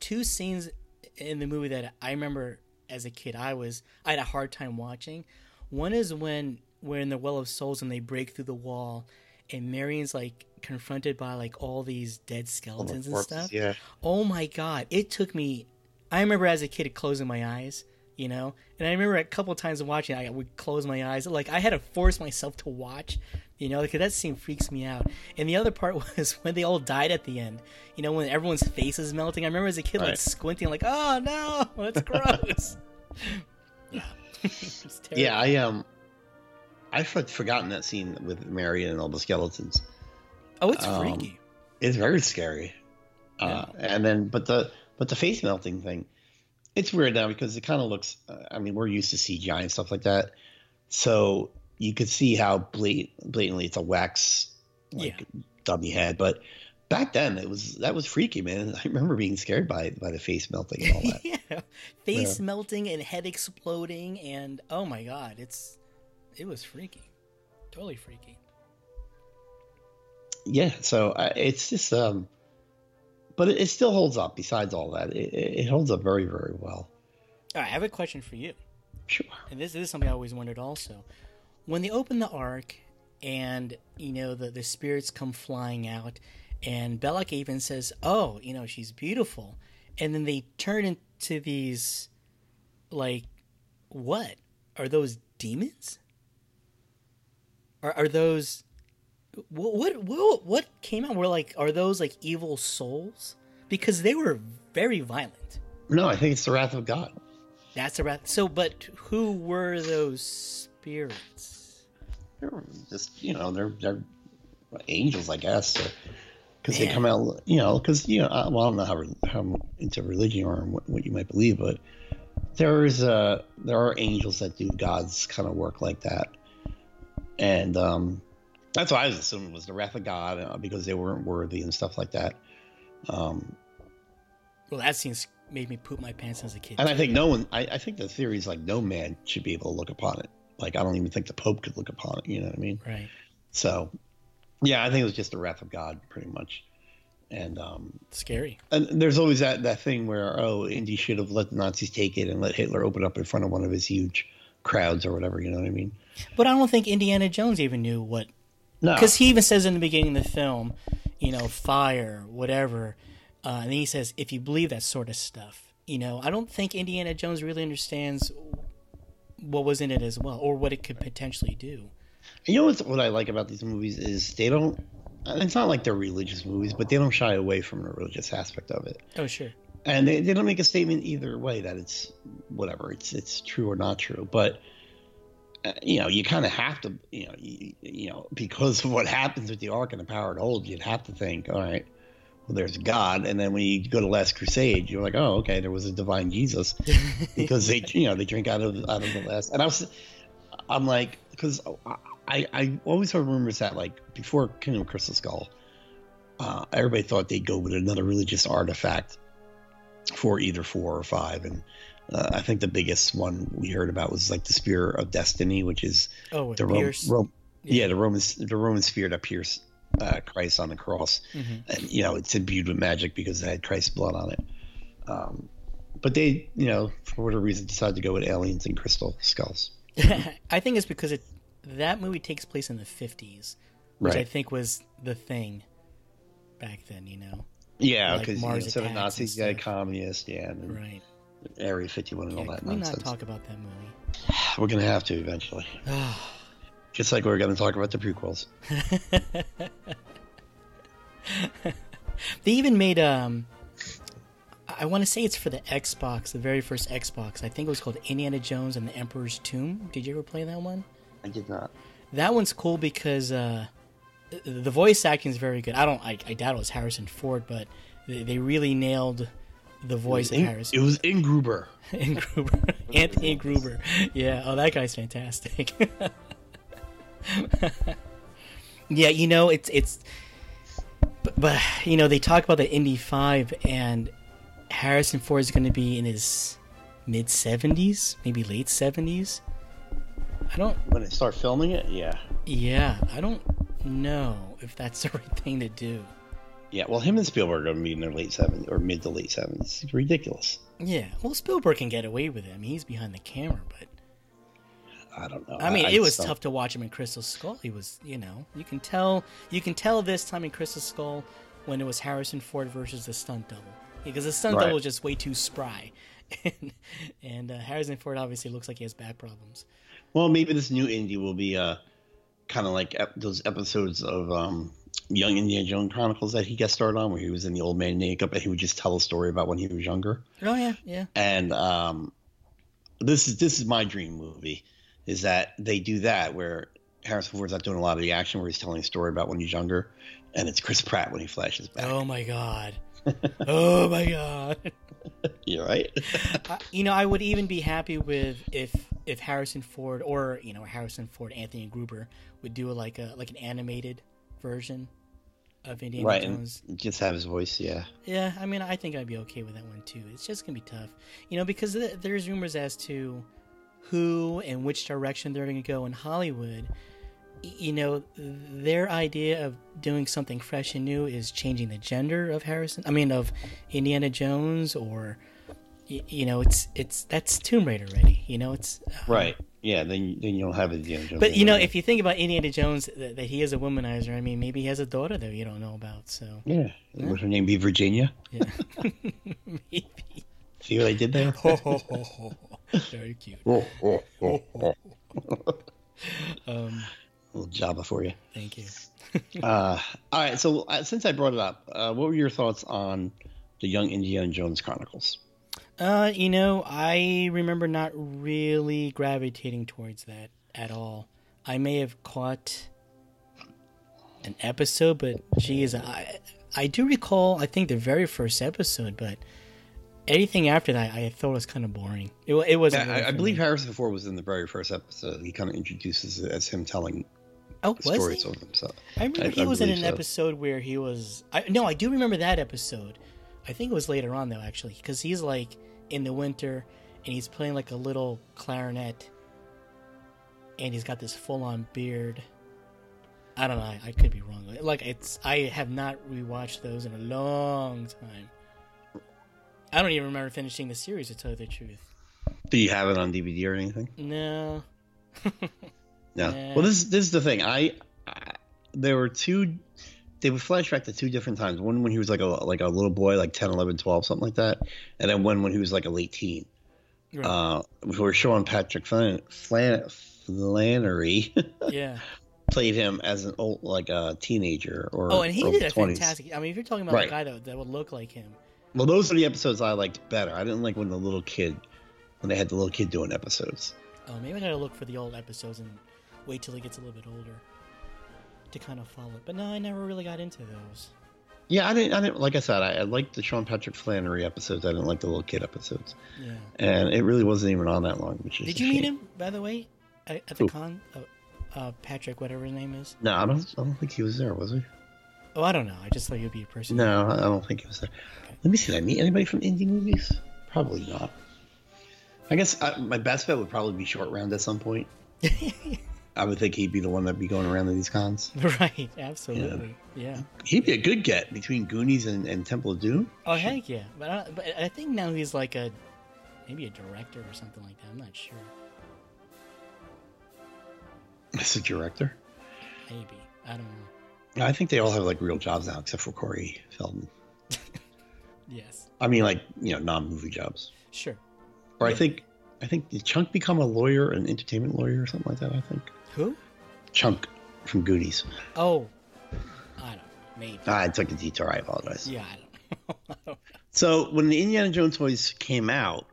two scenes in the movie that I remember as a kid. I was I had a hard time watching. One is when we're in the Well of Souls and they break through the wall, and Marion's like confronted by like all these dead skeletons and stuff. yeah. Oh my god! It took me. I remember as a kid closing my eyes. You know, and I remember a couple of times watching, I would close my eyes. Like I had to force myself to watch, you know, because that scene freaks me out. And the other part *laughs* was when they all died at the end. You know, when everyone's face is melting. I remember as a kid, like squinting, like, "Oh no, *laughs* that's gross." *laughs* yeah, Yeah, I um, I had forgotten that scene with Marion and all the skeletons. Oh, it's um, freaky. It's very scary. Uh, and then, but the but the face melting thing, it's weird now because it kind of looks. Uh, I mean, we're used to CGI and stuff like that, so you could see how blat- blatantly it's a wax like dummy head. But back then, it was that was freaky, man. *laughs* I remember being scared by by the face melting and all that. *laughs* yeah, face Yeah. melting and head exploding, and oh my god, it's it was freaky, totally freaky. yeah, so uh, it's just um, but it, it still holds up. Besides all that, it, it it holds up very very well. All right, I have a question for you. Sure. And this, this is something I always wondered also. When they open the ark and, you know, the, the spirits come flying out, and Belloq even says, oh, you know, she's beautiful. And then they turn into these, like, what? Are those demons? Are, are those. What, what what what came out? Were like are those like evil souls? Because they were very violent. No, I think it's the wrath of God. That's the wrath. So, but who were those spirits? They're just you know they're they're angels, I guess, because they come out you know because you know I- well I don't know how how into religion or what, what you might believe, but there is uh there are angels that do God's kind of work like that, and um that's what I was assuming was the wrath of God uh, because they weren't worthy and stuff like that. Um, Well, that scene made me poop my pants as a kid. and I think no one, I, I think the theory is like no man should be able to look upon it. Like I don't even think the Pope could look upon it. You know what I mean? right. So, yeah, I think it was just the wrath of God, pretty much. And um, Scary. and there's always that that thing where oh, Indy should have let the Nazis take it and let Hitler open up in front of one of his huge crowds or whatever. You know what I mean? But I don't think Indiana Jones even knew what. No, Because he even says in the beginning of the film, you know, fire, whatever. Uh, and then he says, if you believe that sort of stuff. You know, I don't think Indiana Jones really understands what was in it as well, or what it could potentially do. you know what's, what I like about these movies is they don't. It's not like they're religious movies, but they don't shy away from the religious aspect of it. Oh, sure. and they, they don't make a statement either way that it's whatever it's it's true or not true but uh, you know you kind of have to you know you, you know because of what happens with the ark and the power it holds you'd have to think all right well there's god and then when you go to last crusade you're like oh okay there was a divine jesus *laughs* because they you know they drink out of out of the last and i was i'm like because i i always heard rumors that like before kingdom of crystal skull uh, everybody thought they'd go with another religious artifact for either four or five. And uh, I think the biggest one we heard about was like the Spear of Destiny, which is Oh, the Ro- Ro- yeah. Yeah. the Roman the Roman spear that pierced uh, Christ on the cross, Mhm. and you know it's imbued with magic because it had Christ's blood on it. Um, but they, you know, for whatever reason, decided to go with aliens and crystal skulls. *laughs* I think it's because it that movie takes place in the 50s, which I think was the thing. back then. You know, Yeah, Like because Mars instead of Nazis, you got communists. Yeah, and right? Area 51 and Yeah, all that can we nonsense. not talk about that movie? We're gonna have to eventually, *sighs* *sighs* *sighs* just like we're gonna talk about the prequels. *laughs* They even made um. I want to say it's for the Xbox, the very first Xbox. I think it was called Indiana Jones and the Emperor's Tomb. Did you ever play that one? I did not. That one's cool because uh, the voice acting is very good. I don't, I, I doubt it was Harrison Ford, but they, they really nailed the voice of In- Harrison. it was Ingruber. *laughs* Ingruber, *laughs* Anthony Gruber. Yeah, oh, that guy's fantastic. *laughs* yeah, you know, it's it's, but, but you know, they talk about the Indy Five, and Harrison Ford is going to be in his mid seventies, maybe late seventies. I don't. When they start filming it, yeah, Yeah, I don't know if that's *laughs* the right thing to do. yeah. Well, him and Spielberg are gonna be in their late 70s or mid to late 70s. It's ridiculous. Yeah, well, Spielberg can get away with it. I mean, he's behind the camera, but I don't know. I mean, I it was tough to watch him in Crystal Skull. He was, you know, you can tell, you can tell this time in Crystal Skull when it was Harrison Ford versus the stunt double because the stunt Right. double was just way too spry, *laughs* and, and uh, Harrison Ford obviously looks like he has back problems. Well, maybe this new Indy will be uh, kind of like ep- those episodes of um, Young Indiana Jones Chronicles that he got started on, where he was in the old man makeup and he would just tell a story about when he was younger. Oh yeah, yeah, And um, this is this is my dream movie, is that they do that where Harrison Ford's not doing a lot of the action, where he's telling a story about when he's younger, and it's Chris Pratt when he flashes back. Oh my god, *laughs* oh my god. You're right. *laughs* I- you know, I would even be happy with if if Harrison Ford or you know Harrison Ford, Anthony Gruber would do like a like an animated version of Indiana right, Jones. and just have his voice. Yeah. Yeah, I mean, I think I'd be okay with that one too. It's just gonna be tough, you know, because th- there's rumors as to who and which direction they're gonna go in Hollywood. You know, their idea of doing something fresh and new is changing the gender of Harrison. I mean, of Indiana Jones, or you know, it's it's that's Tomb Raider already. You know, it's uh, Right. Yeah. Then then you'll have Indiana Jones. But you know, if you think about Indiana Jones, that, that he is a womanizer. I mean, maybe he has a daughter that you don't know about. So yeah, would her name be Virginia? yeah, *laughs* maybe. See what I did there? *laughs* Very cute. oh, oh, oh. *laughs* Um, little Java for you. thank you. *laughs* Uh, all right. So uh, since I brought it up, uh, what were your thoughts on the Young Indiana Jones Chronicles? Uh, you know, I remember not really gravitating towards that at all. I may have caught an episode, but geez, I I do recall. I think the very first episode, but anything after that, I thought was kind of boring. It, it wasn't. I, really I for believe. Harrison Ford was in the very first episode. He kind of introduces it as him telling Oh, was stories he? of himself. I remember I- he I was in an so. episode where he was. I, no, I do remember that episode. I think it was later on though, actually, because he's like in the winter and he's playing like a little clarinet, and he's got this full-on beard. I don't know. I, I could be wrong. Like it's. I have not rewatched those in a long time. I don't even remember finishing the series to tell you the truth. Do you have it on DVD or anything? No. *laughs* No. Well, this this is the thing. I, I there were two. They would flash back to two different times. One when he was like a like a little boy, like 10, 11, 12, something like that, and then one when he was like a late teen. Right. Uh, where Sean Patrick Flan- Flan- Flanery *laughs* yeah. played him as an old like a teenager or Oh, and he did a 20s. fantastic. I mean, if you're talking about Right. a guy that that would look like him. Well, those are the episodes I liked better. I didn't like when the little kid, when they had the little kid doing episodes. Oh, maybe I gotta look for the old episodes and wait till he gets a little bit older to kind of follow it. But no, I never really got into those. Yeah, I didn't. I didn't. Like I said, I, I liked the Sean Patrick Flanery episodes. I didn't like the little kid episodes, Yeah. and it really wasn't even on that long. Which is Did you meet him, by the way, at, at the Who? con? Uh, uh, Patrick, whatever his name is. No, I don't. I don't think he was there. Was he? Oh, I don't know. I just thought you'd be a person. No, I don't think he was there. Let me see. Did I meet anybody from Indy movies? Probably not. I guess I, my best bet would probably be Short Round at some point. *laughs* I would think he'd be the one that'd be going around to these cons. right. Absolutely. Yeah. He'd be a good get between Goonies and, and Temple of Doom. Oh heck yeah! But I, but I think now he's like a maybe a director or something like that. I'm not sure. As a director. Maybe I don't know. I think they all have like real jobs now, except for Corey Feldman. *laughs* Yes. I mean, like you know, non-movie jobs. Sure. Or I think, I think did Chunk become a lawyer, an entertainment lawyer, or something like that? I think Who? Chunk from Goonies. Oh, I don't know. Maybe. Ah, I took a detour. I apologize. Yeah, I don't know. *laughs* So when the Indiana Jones toys came out,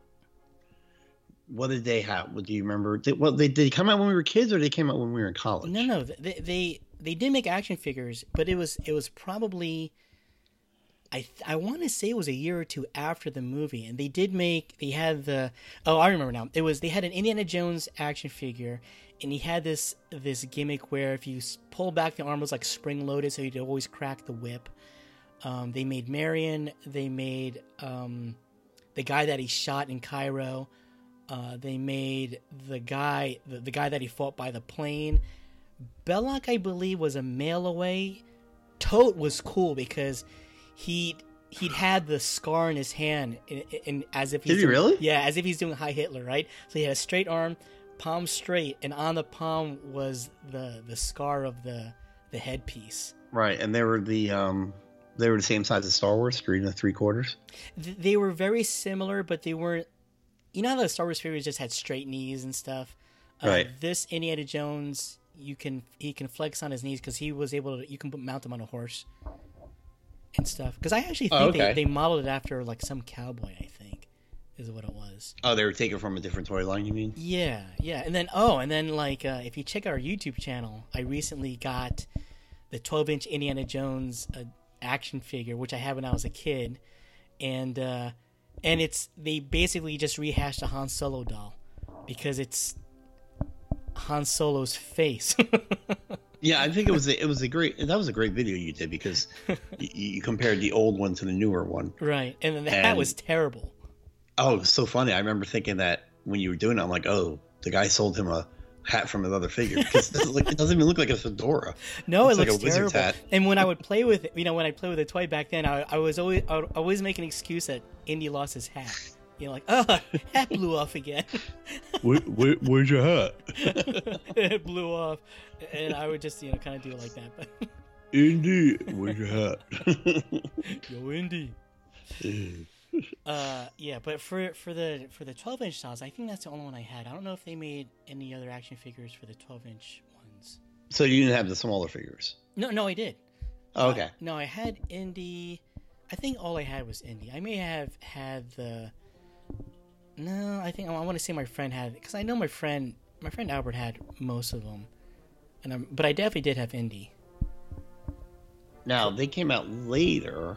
what did they have? What do you remember? Did, well, they did they come out when we were kids, or they came out when we were in college? No, no, they, they they did make action figures, but it was it was probably I I want to say it was a year or two after the movie, and they did make they had the oh I remember now it was they had an Indiana Jones action figure, and he had this this gimmick where if you pull back the arm it was like spring loaded, so you'd always crack the whip. Um, they made Marion, they made um, the guy that he shot in Cairo. Uh, they made the guy the, the guy that he fought by the plane. Belloq, I believe, was a mail away. Toht was cool because he he'd had the scar in his hand, in, in, as if he's Did he doing- really? Yeah, as if he's doing Heil Hitler, right? So he had a straight arm, palm straight, and on the palm was the the scar of the the headpiece. Right, and they were the um, they were the same size as Star Wars, three and three quarters. They were very similar, but they weren't. You know how the Star Wars figures just had straight knees and stuff. Uh, Right. This Indiana Jones, you can he can flex on his knees because he was able to. You can put, mount him on a horse and stuff. Because I actually think Oh, they, okay. they modeled it after like some cowboy. I think is what it was. Oh, they were taken from a different toy line. You mean? Yeah, yeah, and then oh, and then like uh, if you check our YouTube channel, I recently got the 12 inch Indiana Jones uh, action figure, which I had when I was a kid, and uh, and it's they basically just rehashed a Han Solo doll because it's Han Solo's face. *laughs* Yeah, I think it was a, it was a great that was a great video you did because *laughs* you, you compared the old one to the newer one. right, and then the hat And- was terrible. Oh, it was so funny. I remember thinking that when you were doing it, I'm like, oh, the guy sold him a hat from another figure because it doesn't, look, it doesn't even look like a fedora. No, It's it like a looks terrible. hat. And when I would play with, it, you know, when I play with a toy back then, I, I was always, I would always make an excuse that Indy lost his hat. You know, like, oh, hat blew off again. *laughs* Where, where, where's your hat? *laughs* it blew off, and I would just, you know, kind of do it like that. But *laughs* Indy, where's your hat? yo, Indy. Uh, yeah, but for for the for the 12 inch dolls, I think that's the only one I had. I don't know if they made any other action figures for the 12 inch ones. so you didn't have the smaller figures? No, no, I did. Oh, okay. No, I had Indy. I think all I had was Indy. I may have had the. No, I think I want to say my friend had because I know my friend, my friend Albert had most of them, and I'm, but I definitely did have Indy. Now they came out later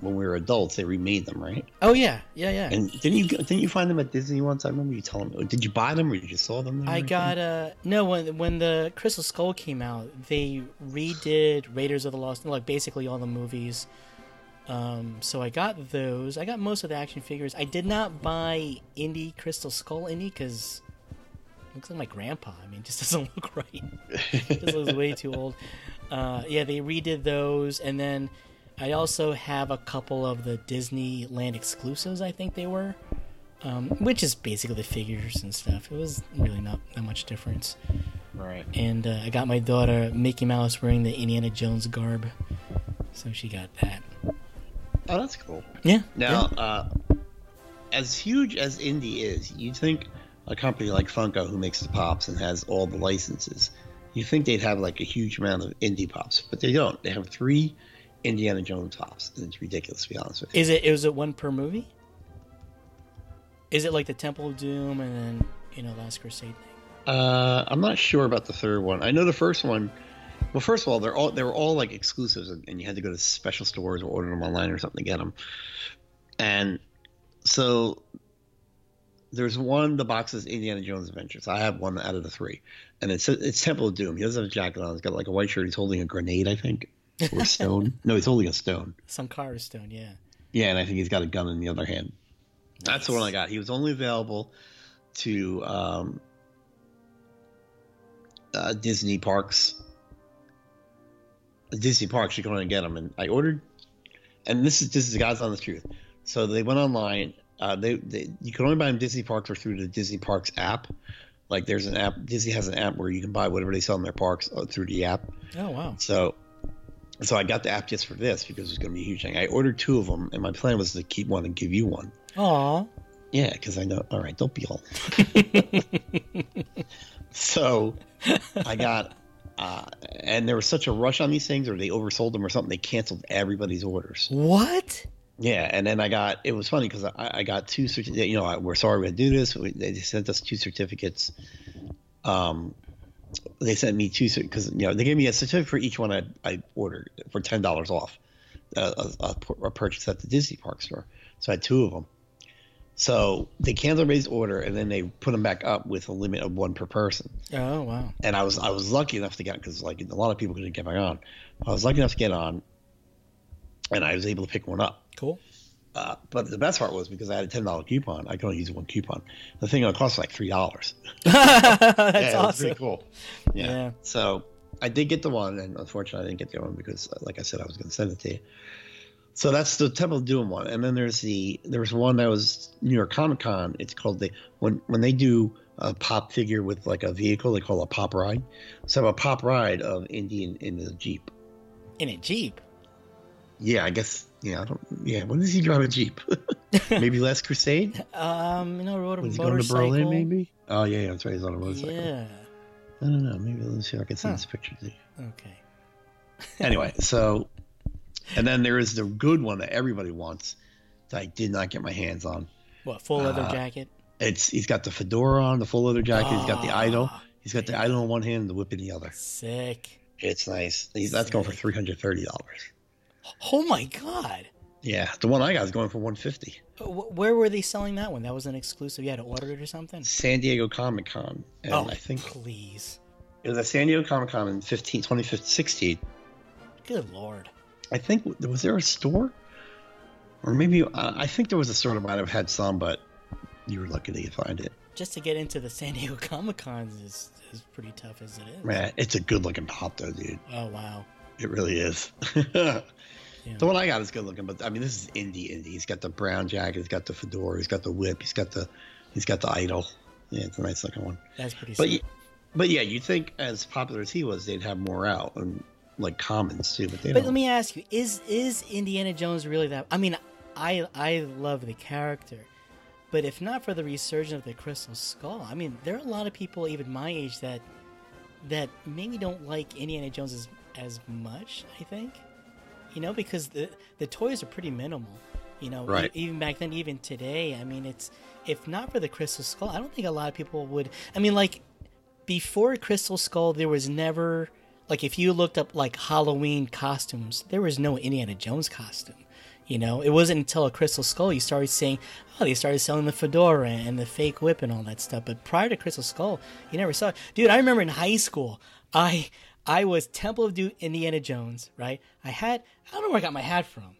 when we were adults. They remade them, right? Oh yeah, yeah, yeah. And didn't you didn't you find them at Disney once? I remember you telling me. Did you buy them or did you saw them? I got uh no when when the Crystal Skull came out, they redid Raiders of the Lost, like basically all the movies. Um, so I got those. I got most of the action figures. I did not buy Indy Crystal Skull Indy because looks like my grandpa. I mean, it just *laughs* doesn't look right. it just looks way too old. Uh, yeah, they redid those, and then I also have a couple of the Disneyland exclusives. I think they were um, which is basically the figures and stuff. It was really not that much difference. Right. And uh, I got my daughter Mickey Mouse wearing the Indiana Jones garb, so she got that. Oh, that's cool. Yeah. Now, yeah. uh, as huge as Indy is, you'd think a company like Funko, who makes the pops and has all the licenses, you think they'd have like a huge amount of Indy pops, but they don't. They have three Indiana Jones pops, and it's ridiculous to be honest with you. is it is it one per movie? Is it like the Temple of Doom and then you know Last Crusade thing? Uh, I'm not sure about the third one. I know the first one. Well, first of all, they're all they were all like exclusives, and and you had to go to special stores or order them online or something to get them. And so there's one. The box is Indiana Jones Adventures. I have one out of the three, and it's it's Temple of Doom. He doesn't have a jacket on. He's got like a white shirt. He's holding a grenade, I think, or a stone. *laughs* no, he's holding a stone. Sankara Stone, yeah. Yeah, and I think he's got a gun in the other hand. That's the one I got. He was only available to um, uh, Disney parks. Disney parks, you can only get them, and I ordered. And this is this is God's honest truth. So they went online. Uh, they, they you can only buy them Disney parks or through the Disney Parks app. Like there's an app. Disney has an app where you can buy whatever they sell in their parks uh, through the app. Oh wow. So So I got the app just for this because it's going to be a huge thing. I ordered two of them, and my plan was to keep one and give you one. Aw. Yeah, because I know. All right, don't be all. *laughs* so I got, uh, and there was such a rush on these things, or they oversold them or something. They canceled everybody's orders. What? Yeah, and then I got. It was funny because I, I got two. certi- You know, I- we're sorry we had to do this. We, they sent us two certificates. Um, they sent me two because you know they gave me a certificate for each one I, I ordered for ten dollars off uh, a, a purchase at the Disney Park store. So I had two of them. So they canceled everybody's order and then they put them back up with a limit of one per person. Oh wow. And I was I was lucky enough to get because like a lot of people couldn't get back on. I was lucky enough to get on, and I was able to pick one up. Cool. Uh, but the best part was because I had a ten dollar coupon, I could only use one coupon. The thing only cost like three dollars. *laughs* That's yeah, awesome. pretty cool. Yeah. Yeah. So I did get the one, and unfortunately, I didn't get the other one because, uh, like I said, I was going to send it to you. So that's the Temple of Doom one, and then there's the there's one that was New York Comic Con. It's called the when when they do a pop figure with like a vehicle, they call it a pop ride. So a pop ride of Indian in the Jeep. In a jeep. Yeah, I guess. Yeah, I don't. Yeah, when does he drive a Jeep? *laughs* maybe Last Crusade. *laughs* Um, you know, rode a he going to. Berlin? Maybe. Oh yeah, yeah, that's right. He's on a motorcycle. Yeah. I don't know. Maybe let's see if I can send Huh. this picture to you. Okay. *laughs* anyway, so and then there is the good one that everybody wants that I did not get my hands on. What full leather Uh, jacket? It's he's got the fedora on, the full leather jacket. he's got the Ah, idol. He's got the idol in one hand and the whip in the other. Sick. It's nice. He's, that's going for three hundred thirty dollars. Oh my god. Yeah, the one I got is going for one fifty. Wh- Where were they selling that one? That was an exclusive. You had to order it or something. San Diego Comic Con, and oh, I think please. it was at San Diego Comic Con in 15, 2016. Good lord. I think was there a store, or maybe uh, I think there was a store that might have had some, but you were lucky to find it. Just to get into the San Diego Comic Cons is is pretty tough as it is. Man, it's a good looking pop though, dude. Oh wow. It really is. *laughs* The one I got is good looking, but I mean, this is Indy Indy. He's got the brown jacket, he's got the fedora, he's got the whip, he's got the, he's got the idol. Yeah, it's a nice looking one. That's pretty But but yeah, you'd think as popular as he was, they'd have more out and like commons too, but they But don't. let me ask you: Is is Indiana Jones really that? I mean, I I love the character, but if not for the resurgence of the Crystal Skull, I mean, there are a lot of people even my age that that maybe don't like Indiana Jones as as much. I think, you know, because the the toys are pretty minimal. You know, Right. even back then, even today. I mean, it's if not for the Crystal Skull, I don't think a lot of people would. I mean, like before Crystal Skull, there was never like if you looked up like Halloween costumes, there was no Indiana Jones costume. You know, it wasn't until a Crystal Skull you started seeing, oh, they started selling the fedora and the fake whip and all that stuff. But prior to Crystal Skull, you never saw it. Dude, I remember in high school, I I was Temple of Doom Indiana Jones, right? I had I don't know where I got my hat from.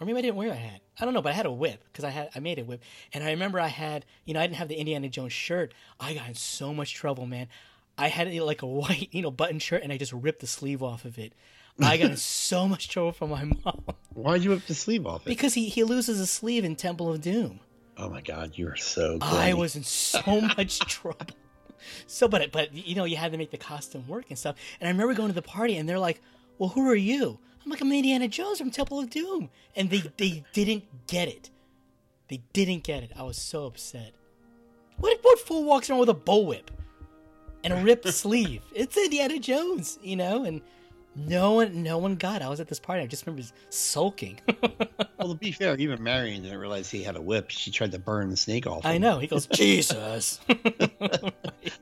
Or maybe I didn't wear a hat. I don't know, but I had a whip because I had I made a whip, and I remember I had you know I didn't have the Indiana Jones shirt. I got in so much trouble, man. I had like a white you know button shirt, and I just ripped the sleeve off of it. I got in *laughs* so much trouble from my mom Why'd you rip the sleeve off it? because he he loses a sleeve in Temple of Doom. oh my god, you are so. Good. I was in so *laughs* much trouble. So, but but you know, you had to make the costume work and stuff. And I remember going to the party, and they're like, "Well, who are you?" I'm like, "I'm Indiana Jones from Temple of Doom," and they they didn't get it. They didn't get it. I was so upset. What what fool walks around with a bullwhip and a ripped sleeve? *laughs* It's Indiana Jones, you know, and. No one, no one got. it. I was at this party. I just remember sulking. *laughs* Well, to be fair, even Marion didn't realize he had a whip. She tried to burn the snake off. I know. He goes, *laughs* Jesus.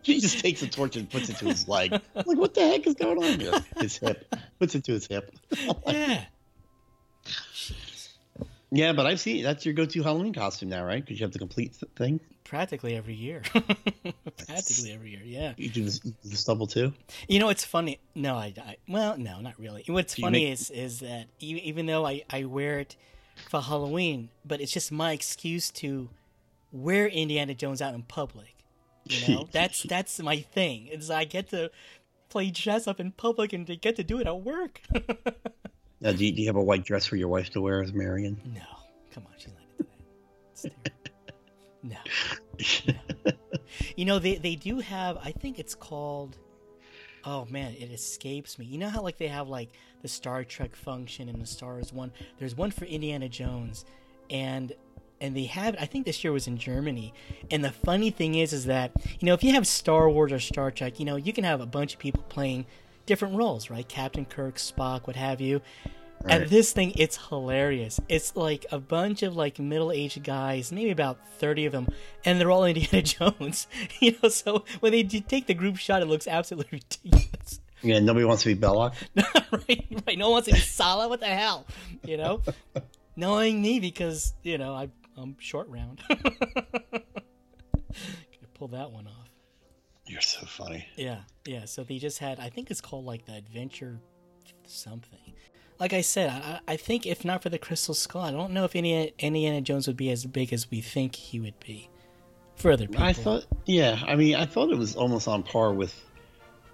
She just takes a torch and puts it to his leg. I'm like, what the heck is going on here? His hip. Puts it to his hip. yeah. Yeah, but I've seen that's your go-to Halloween costume now, right? Because you have the complete th- thing. Practically every year. *laughs* Practically every year, yeah. You do the, the stubble too. You know, it's funny. No, I, I well, no, not really. What's Do funny make- is is that even though I, I wear it for Halloween, but it's just my excuse to wear Indiana Jones out in public. You *laughs* know, that's that's my thing. Is I get to play dress up in public and to get to do it at work. *laughs* Now, do you, do you have a white dress for your wife to wear as Marion? no, come on, she's not into that. *laughs* No. no. You know, they they do have. I think it's called. Oh man, it escapes me. You know how like they have like the Star Trek function and the Stars one. There's one for Indiana Jones, and and they have. I think this year was in Germany. And the funny thing is, is that you know if you have Star Wars or Star Trek, you know you can have a bunch of people playing different roles, right? Captain Kirk, Spock, what have you. Right. And this thing, it's hilarious. It's like a bunch of like middle-aged guys, maybe about thirty of them, and they're all *laughs* Indiana Jones. *laughs* you know, so when they take the group shot, it looks absolutely *laughs* ridiculous. Yeah, nobody wants to be Belloq. right, right. No one wants to be Sallah. What the hell? You know, knowing me because you know I, I'm short round. Could pull that one off. You're so funny. Yeah, yeah. So they just had. I think it's called like the Adventure something. Like I said, I, I think if not for the Crystal Skull, I don't know if any Indiana Jones would be as big as we think he would be. For other people, I thought, yeah, I mean, I thought it was almost on par with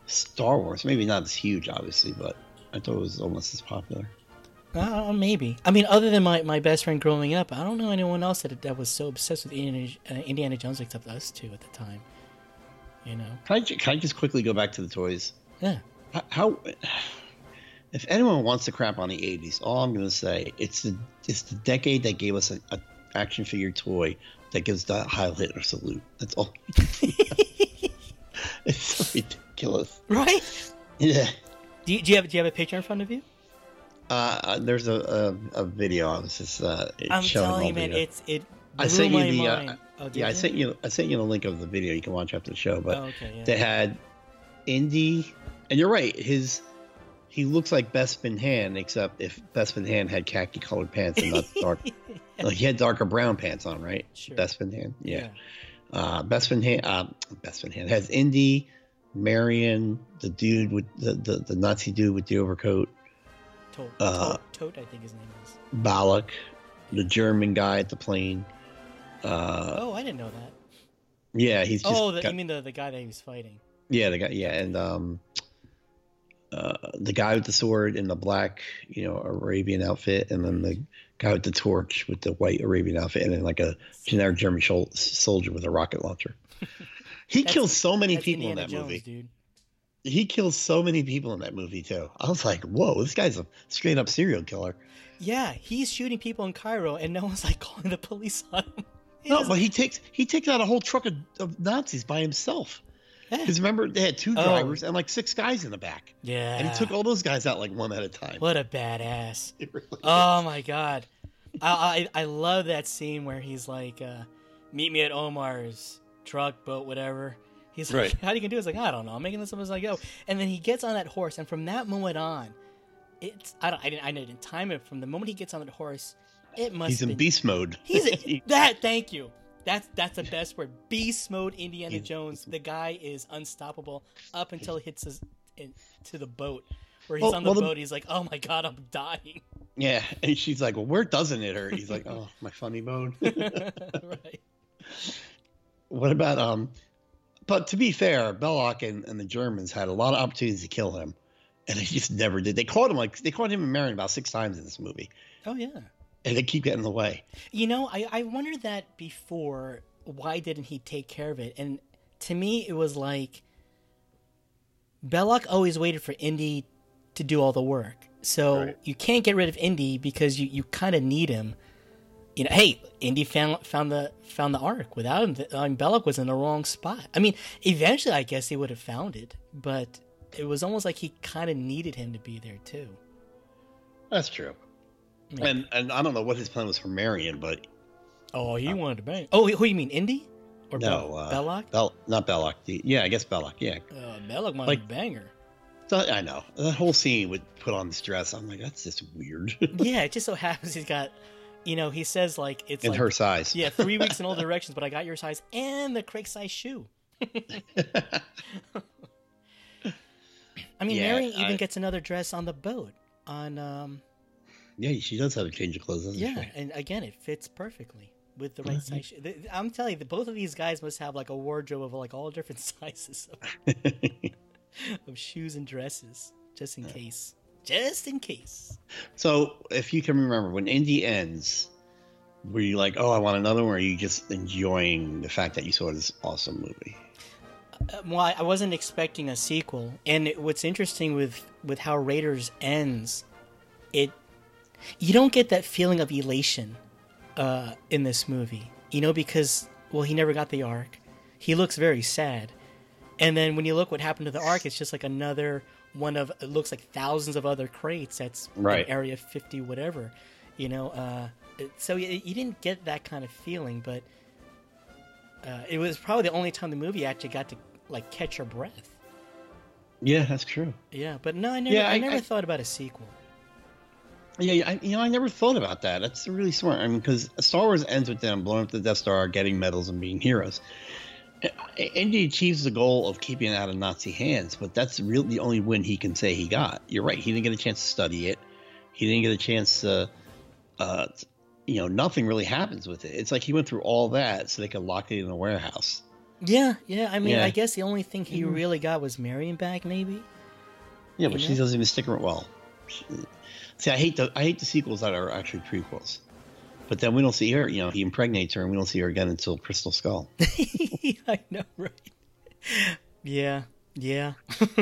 Star Wars. Maybe not as huge, obviously, but I thought it was almost as popular. Uh, maybe. I mean, other than my, my best friend growing up, I don't know anyone else that that was so obsessed with Indiana, uh, Indiana Jones except us two at the time. You know. Can I, can I just quickly go back to the toys? Yeah. How, *sighs* if anyone wants to crap on the '80s, all I'm going to say it's the it's the decade that gave us a, a action figure toy that gives the Heil Hitler salute. That's all. *laughs* it's so ridiculous. Right. Yeah. Do you, do you have do you have a picture in front of you? Uh, there's a, a, a video. I was just uh, I'm telling you, man, uh, it's it. I sent you the. Uh, Oh, yeah, I sent you. I sent you the link of the video. You can watch after the show. But Oh, okay, yeah. they had Indy, and you're right. His he looks like Bespin Han, except if Bespin Han had khaki colored pants and not dark. *laughs* Like he had darker brown pants on, right? Sure. Bespin Han, yeah. Uh, Bespin Han, uh, Bespin Han has Indy, Marion, the dude with the, the the Nazi dude with the overcoat, Toht, uh, Toht, Toht, I think his name is. Balak, the German guy at the plane. Uh, oh, I didn't know that. yeah, he's just Oh, the, got- you mean the the guy that he was fighting? Yeah, the guy. Yeah, and um, uh, the guy with the sword in the black, you know, Arabian outfit, and then the guy with the torch with the white Arabian outfit, and then like a generic German shol- soldier with a rocket launcher. *laughs* He kills so many people Indiana in that Jones, movie. dude. He kills so many people in that movie too. I was like, whoa, this guy's a straight up serial killer. Yeah, he's shooting people in Cairo, and no one's like calling the police on him. He No, doesn't- but he takes he takes out a whole truck of, of Nazis by himself. Yeah. Because remember, they had two drivers and like six guys in the back. yeah, And he took all those guys out like one at a time. What a badass! *laughs* Really Oh my god, I, I I love that scene where he's like, uh, "Meet me at Omar's truck, boat, whatever." He's like, Right. "How do you can do?" it?" It's like, "I don't know. I'm making this up as I go." And then he gets on that horse, and from that moment on, it's I don't I didn't I didn't time it. From the moment he gets on that horse, it must. He's in been, beast mode. He's *laughs* a, that. Thank you. That's that's the best word. Beast mode. Indiana Jones. The guy is unstoppable up until he hits his in, to the boat. Where he's Well- on the well, the- boat, he's like, "Oh my god, I'm dying." Yeah, and she's like, "Well, where doesn't it hurt?" He's like, *laughs* "Oh, my funny bone." *laughs* right. what about um? But to be fair, Belloq and, and the Germans had a lot of opportunities to kill him, and they just never did. They caught him like they caught him and Marion about six times in this movie, Oh yeah. And they keep getting in the way. You know, I I wondered that before. Why didn't he take care of it? And to me, it was like Belloq always waited for Indy to do all the work. So Right. you can't get rid of Indy because you, you kind of need him. You know, hey, Indy found found the found the ark. Without him, the, um, Belloq was in the wrong spot. I mean, eventually, I guess he would have found it, but it was almost like he kind of needed him to be there too. That's true. And and I don't know what his plan was for Marion, but Oh, he wanted to bang. Oh, who you mean, Indy or no, Bel- uh, Belloq? Bel- not Belloq. Yeah, I guess Belloq. Yeah, Uh, Belloq wanted Like- to bang her. so, I know that whole scene would put on this dress. I'm like, that's just weird. *laughs* Yeah, it just so happens he's got, you know, he says like it's in like her size. yeah, three weeks in all *laughs* directions, but I got your size and the Craig size shoe. *laughs* I mean, Yeah, Mary even I- gets another dress on the boat. On um, yeah, she does have a change of clothes. Doesn't yeah, she? and again, it fits perfectly with the right size. Shoe. Th- I'm telling you, both of these guys must have like a wardrobe of like all different *laughs* sizes of, *laughs* of shoes and dresses, just in case. Just in case. So, if you can remember, when Indy ends, were you like, "Oh, I want another," one, or are you just enjoying the fact that you saw this awesome movie? Uh, well, I I wasn't expecting a sequel, and what's interesting with with how Raiders ends, it you don't get that feeling of elation uh, in this movie. You know, because well, he never got the ark. He looks very sad, and then when you look what happened to the ark, it's just like another one of it looks like thousands of other crates. That's in Right. Area Fifty, whatever. You know, uh, so you, you didn't get that kind of feeling, but uh, it was probably the only time the movie actually got to like catch your breath. Yeah, that's true. Yeah, but no, I never, Yeah, I, I- never I- thought about a sequel. Yeah, I, you know, I never thought about that. That's really smart. I mean, because Star Wars ends with them blowing up the Death Star, getting medals, and being heroes. Indy achieves the goal of keeping it out of Nazi hands, but that's really the only win he can say he got. You're right. He didn't get a chance to study it. He didn't get a chance to, uh, you know, nothing really happens with it. It's like he went through all that so they could lock it in a warehouse. Yeah, yeah. I mean, Yeah. I guess the only thing he really got was Marion back, maybe. Yeah, but You she know? doesn't even stick around. Well, she- see, I hate the I hate the sequels that are actually prequels. But then we don't see her. You know, he impregnates her, and we don't see her again until Crystal Skull. *laughs* I know, right? Yeah, yeah, *laughs*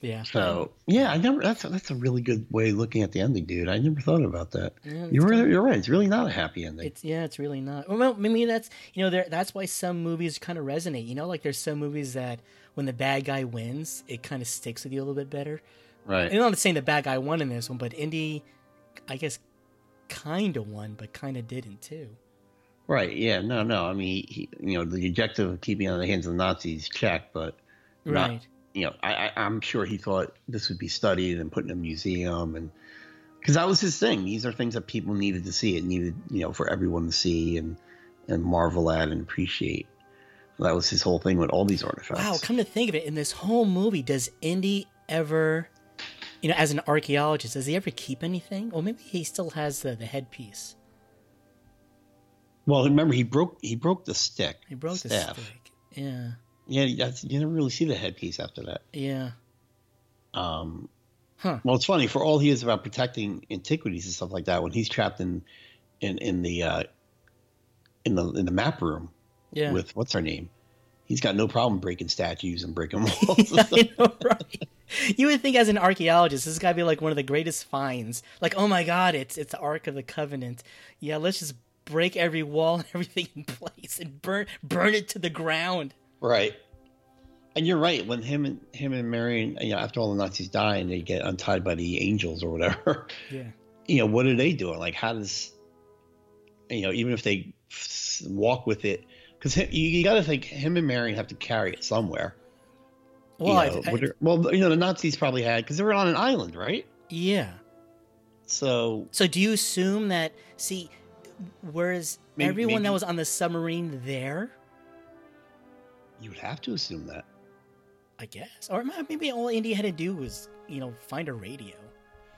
yeah. So yeah, I never. That's a, that's a really good way of looking at the ending, dude. I never thought about that. Yeah, you're right, you're right. It's really not a happy ending. It's yeah, it's really not. Well, I mean, that's you know, there, that's why some movies kind of resonate. You know, like there's some movies that when the bad guy wins, it kind of sticks with you a little bit better. Right. I'm not saying the bad guy won in this one, but Indy, I guess, kind of won, but kind of didn't too. Right. Yeah. No. No. I mean, he, you know, the objective of keeping out of the hands of the Nazis, check, but not- Right. you know, I, I, I'm sure he thought this would be studied and put in a museum, and because that was his thing. These are things that people needed to see. It needed, you know, for everyone to see and and marvel at and appreciate. That was his whole thing with all these artifacts. Wow, come to think of it, in this whole movie, does Indy ever, you know, as an archaeologist, does he ever keep anything? Or maybe he still has the, the headpiece. well, remember he broke he broke the stick. He broke staff. the stick. Yeah, Yeah, that's, you never really see the headpiece after that. yeah. Um, Huh. Well, it's funny for all he is about protecting antiquities and stuff like that. When he's trapped in in in the uh, in the in the map room Yeah. with what's her name, he's got no problem breaking statues and breaking *laughs* walls. *laughs* I know, right? You would think, as an archaeologist, this has got to be like one of the greatest finds. Like, oh my god, it's it's the Ark of the Covenant. Yeah, let's just break every wall and *laughs* everything in place and burn burn it to the ground. right. And you're right. When him and him and Marion, you know, after all the Nazis die and they get untied by the angels or whatever, Yeah, you know, what are they doing? Like, how does you know, even if they walk with it, because you, you got to think him and Marion have to carry it somewhere. Well, you know, I- are- well, you know, the Nazis probably had because they were on an island, right? yeah. So So, do you assume that? See, whereas Maybe- everyone that was on the submarine there, you would have to assume that. I guess, or maybe all Indy had to do was, you know, find a radio.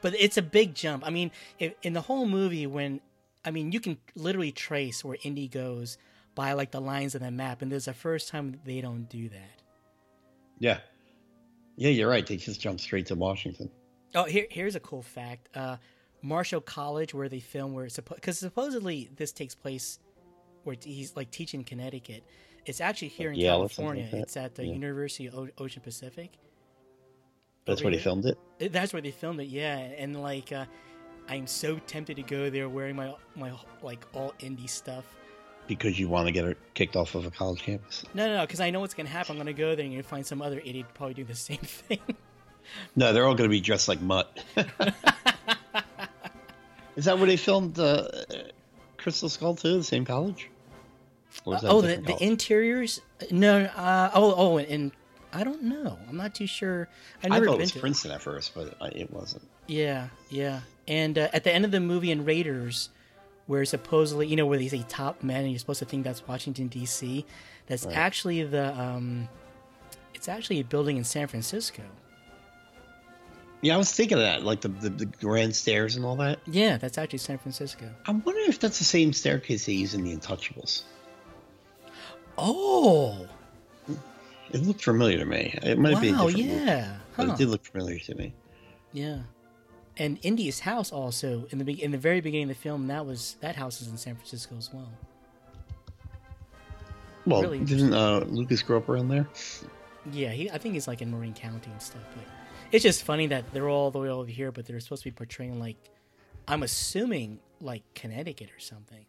But it's a big jump. I mean, if, in the whole movie, when I mean, you can literally trace where Indy goes by like the lines on the map, and there's the first time they don't do that. Yeah, yeah, you're right. They just jumped straight to Washington. Oh, here, here's a cool fact: uh, Marshall College, where they film, where because supposedly this takes place where he's like teaching Connecticut. It's actually here Like in Yale California. like it's at the Yeah. University of O- Ocean Pacific. That's Over where they here. filmed it. It- That's where they filmed it, yeah. And like, uh, I'm so tempted to go there wearing my my like all Indy stuff. Because you want to get her kicked off of a college campus. No, no, no, because I know what's gonna happen. I'm gonna go there and you're gonna find some other idiot probably do the same thing. *laughs* No, they're all going to be dressed like mutt. *laughs* Is that where they filmed uh, Crystal Skull too? The same college? Or that a oh, the, different the interiors? No, uh, oh, oh, and, I don't know. I'm not too sure. I never thought it was to. Princeton at first, but I, it wasn't. Yeah, yeah. And uh, at the end of the movie in Raiders, where supposedly, you know, where they say top men, and you're supposed to think that's Washington D.C. That's Right. actually the, um, it's actually a building in San Francisco. Yeah, I was thinking of that, like the, the, the grand stairs and all that. Yeah, that's actually San Francisco. I'm wondering if that's the same staircase they use in The Untouchables. Oh, It looked familiar to me. It might be a wow, different movie, yeah, huh. it did look familiar to me. yeah. And Indy's house also in the be- in the very beginning of the film that was that house is in San Francisco as well. Well, really didn't uh, Lucas grow up around there? Yeah, he, I think he's like in Marin County and stuff. But it's just funny that they're all the way over here, but they're supposed to be portraying like, I'm assuming like Connecticut or something.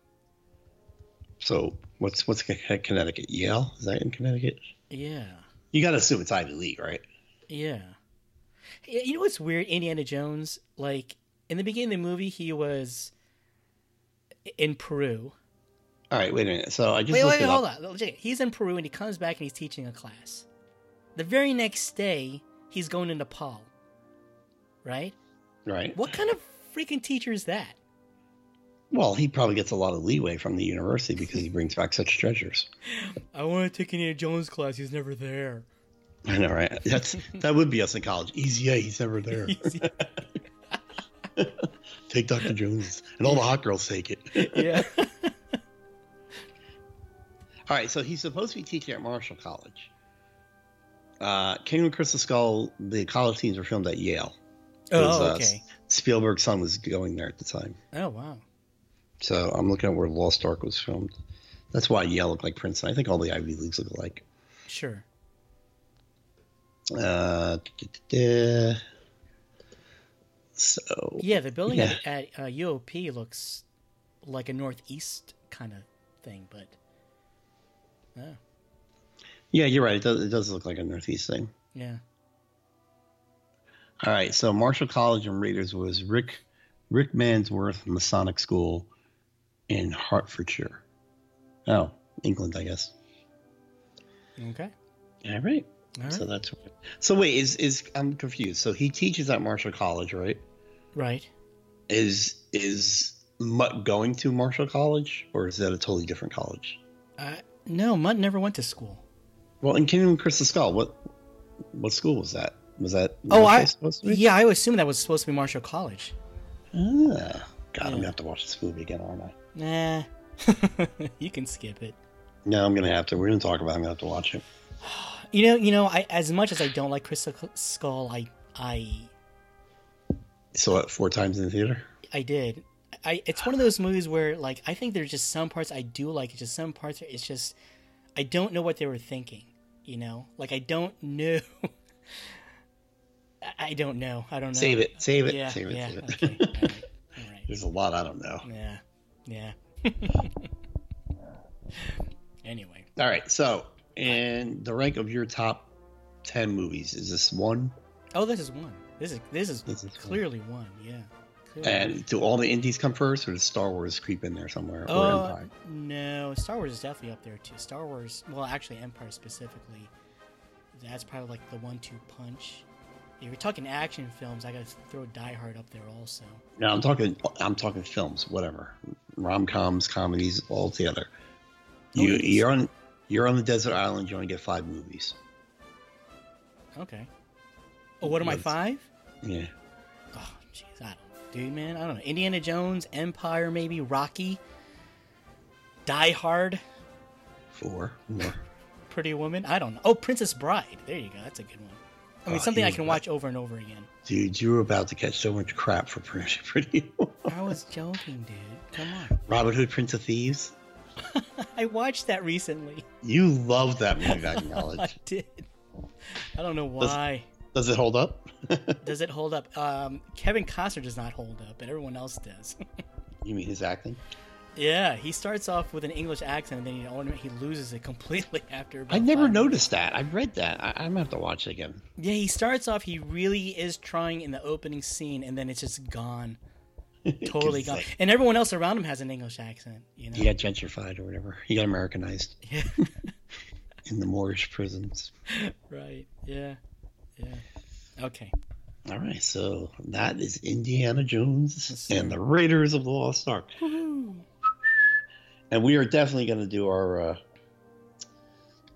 So what's what's Connecticut? Yale is that in Connecticut? Yeah, You got to assume it's Ivy League, right? yeah. You know what's weird? Indiana Jones, like in the beginning of the movie, he was in Peru. All right, wait a minute. So I just Wait, wait, hold up. on. He's in Peru and he comes back and he's teaching a class. The very next day, he's going to Nepal. Right? Right. What kind of freaking teacher is that? Well, he probably gets a lot of leeway from the university because he brings back such treasures. *laughs* I want to take Indiana Jones class. He's never there. *laughs* I know, right? That's that would be us in college. Easy A, he's never there. *laughs* *laughs* take Dr. Jones, and all the hot girls take it. yeah. All right, so he's supposed to be teaching at Marshall College. Uh, Kingdom of Crystal Skull, the college teams were filmed at Yale. Oh, uh, okay. Spielberg's son was going there at the time. Oh, wow. So I'm looking at where Lost Ark was filmed. That's why Yale looked like Princeton. I think all the Ivy Leagues look alike. Sure. Uh, so Yeah, the building Yeah. at, at uh, UOP looks like a northeast kind of thing, but oh, yeah, you're right. It does, it does look like a Northeast thing. yeah. All right, so Marshall College and Raiders was Rick Rickmansworth Masonic School in Hertfordshire. Oh, England, I guess. Okay. All right. All So right. that's so. Wait, is is I'm confused. So he teaches at Marshall College, right? Right. Is is Mutt going to Marshall College, or is that a totally different college? Uh, no, Mutt never went to school. Well, in Kingdom of Crystal Skull, what what school was that? Was that Oh, I Marshall supposed to be? yeah, I would assume that was supposed to be Marshall College. Ah, God, I'm gonna have to watch this movie again, aren't I? Nah, *laughs* you can skip it. No, I'm gonna have to. We're gonna talk about. it. I'm gonna have to watch it. *sighs* *sighs* *sighs* You know, you know, I as much as I don't like Crystal Skull, I I Saw it four times in the theater. I did. I it's one of those movies where like I think there's just some parts I do like, it's just some parts it's just I don't know what they were thinking. You know, like I don't know. *laughs* I- don't know. I don't know. Save it. Save it. Yeah, save it. yeah. save it. Okay. All right. All right. There's a lot I don't know. Yeah. Yeah. *laughs* *laughs* anyway, All right. So, and the rank of your top ten movies is this one? oh, this is one. This is this is, This is clearly one. Yeah. Clearly. And do all the Indys come first, or does Star Wars creep in there somewhere, or Oh Empire? no, Star Wars is definitely up there too. Star Wars, well, actually, Empire specifically, that's probably like the one-two punch. If you're talking action films, I gotta throw Die Hard up there also. No, I'm talking. I'm talking films, whatever, rom coms, comedies, all together. You Oh, you're on you're on the desert island. You only get five movies. Okay. Oh, what am I five? Yeah. Oh, jeez, I don't, dude, man, I don't know. Indiana Jones, Empire, maybe Rocky, Die Hard, Four more. *laughs* Pretty Woman. I don't know. Oh, Princess Bride. There you go. That's a good one. I mean, Oh, something I can watch over and over again. Dude, you were about to catch so much crap for pretty. *laughs* pretty I was joking, dude. Come on. Robin Hood, Prince of Thieves. *laughs* I watched that recently. You love that movie *laughs* back in I college. did. I don't know why. Does it hold up? *laughs* Does it hold up? Um, Kevin Costner does not hold up, but everyone else does. you mean his acting? yeah, he starts off with an English accent, and then he, he loses it completely after. I never noticed that. I read that. I, I'm gonna have to watch it again. Yeah, he starts off. He really is trying in the opening scene, and then it's just gone, *laughs* totally gone. like- And everyone else around him has an English accent. You know. He got gentrified or whatever. He got Americanized Yeah. *laughs* in the Moorish prisons. right. Yeah. Yeah. Okay. All right, so that is Indiana Jones and the Raiders of the Lost Ark. And we are definitely going to do our uh,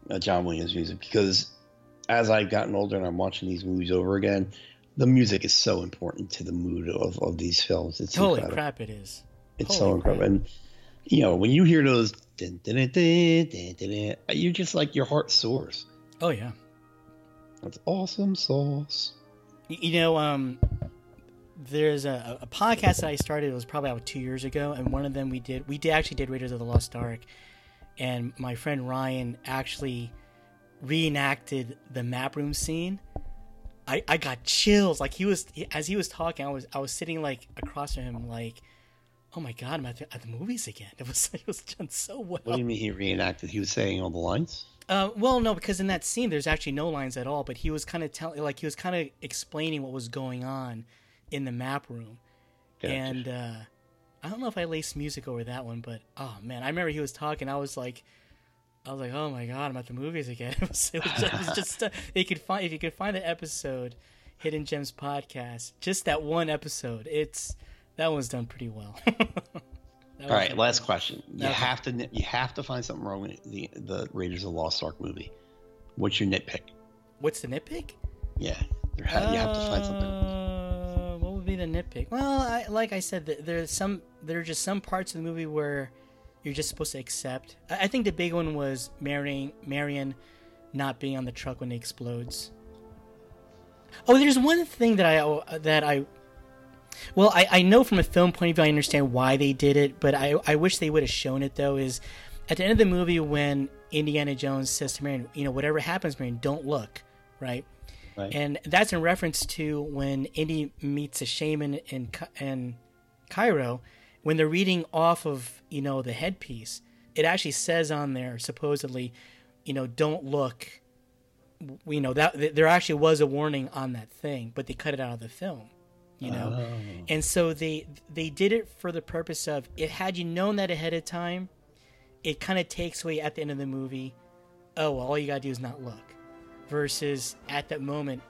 uh, John Williams music because as I've gotten older and I'm watching these movies over again, the music is so important to the mood of, of these films. It's Holy incredible. crap! It is. It's Holy so incredible. And, you know, when you hear those, dun, dun, you're just like, your heart soars. Oh yeah. That's awesome sauce. You know, um, there's a, a podcast that I started. It was probably about two years ago, and one of them we did. We did actually did Raiders of the Lost Ark, and my friend Ryan actually reenacted the map room scene. I, I got chills. Like he was as he was talking, I was I was sitting like across from him, like, oh my god, I'm at the, at the movies again. *laughs* It was it was done so well. What do you mean he reenacted? He was saying all the lines. Uh, well, no, because in that scene there's actually no lines at all. But he was kind of telling, like he was kind of explaining what was going on in the map room, Gotcha. and uh, I don't know if I laced music over that one, but oh man, I remember he was talking. I was like, I was like, oh my god, I'm at the movies again. *laughs* It was, it was just, it was just uh, you could find if you could find the episode, Hidden Gems podcast, just that one episode. It's that one's done pretty well. *laughs* All right, last question. You Okay. have to you have to find something wrong with the the Raiders of the Lost Ark movie. What's your nitpick? What's the nitpick? Yeah, ha- you have to find something. Uh, what would be the nitpick? Well, I, like I said, th- there's some there are just some parts of the movie where you're just supposed to accept. I, think the big one was marrying Marion not being on the truck when it explodes. Oh, there's one thing that I uh, that I. Well, I, I know from a film point of view, I understand why they did it, but I, I wish they would have shown it though. Is at the end of the movie when Indiana Jones says to Marion, you know, whatever happens, Marion, don't look, right? Right. And that's in reference to when Indy meets a shaman in in Cairo, when they're reading off of you know the headpiece, it actually says on there supposedly, you know, don't look. You know that there actually was a warning on that thing, but they cut it out of the film. You know, oh. and so they they did it for the purpose of it. Had you known that ahead of time, it kind of takes away at the end of the movie. Oh, well, all you gotta do is not look versus at that moment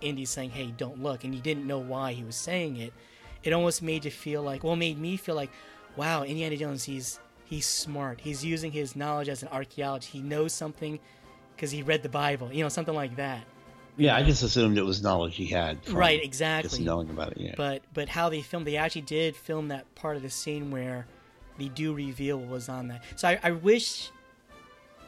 Indy saying, "Hey, don't look," and you didn't know why he was saying it. It almost made you feel like, well, made me feel like, wow, Indiana Jones, he's he's smart. He's using his knowledge as an archaeologist. He knows something because he read the Bible, you know, something like that. Yeah, I just assumed it was knowledge he had. from Right, Just exactly. knowing about it. Yeah. But but how they filmed, they actually did film that part of the scene where they do reveal what was on that. So I, I wish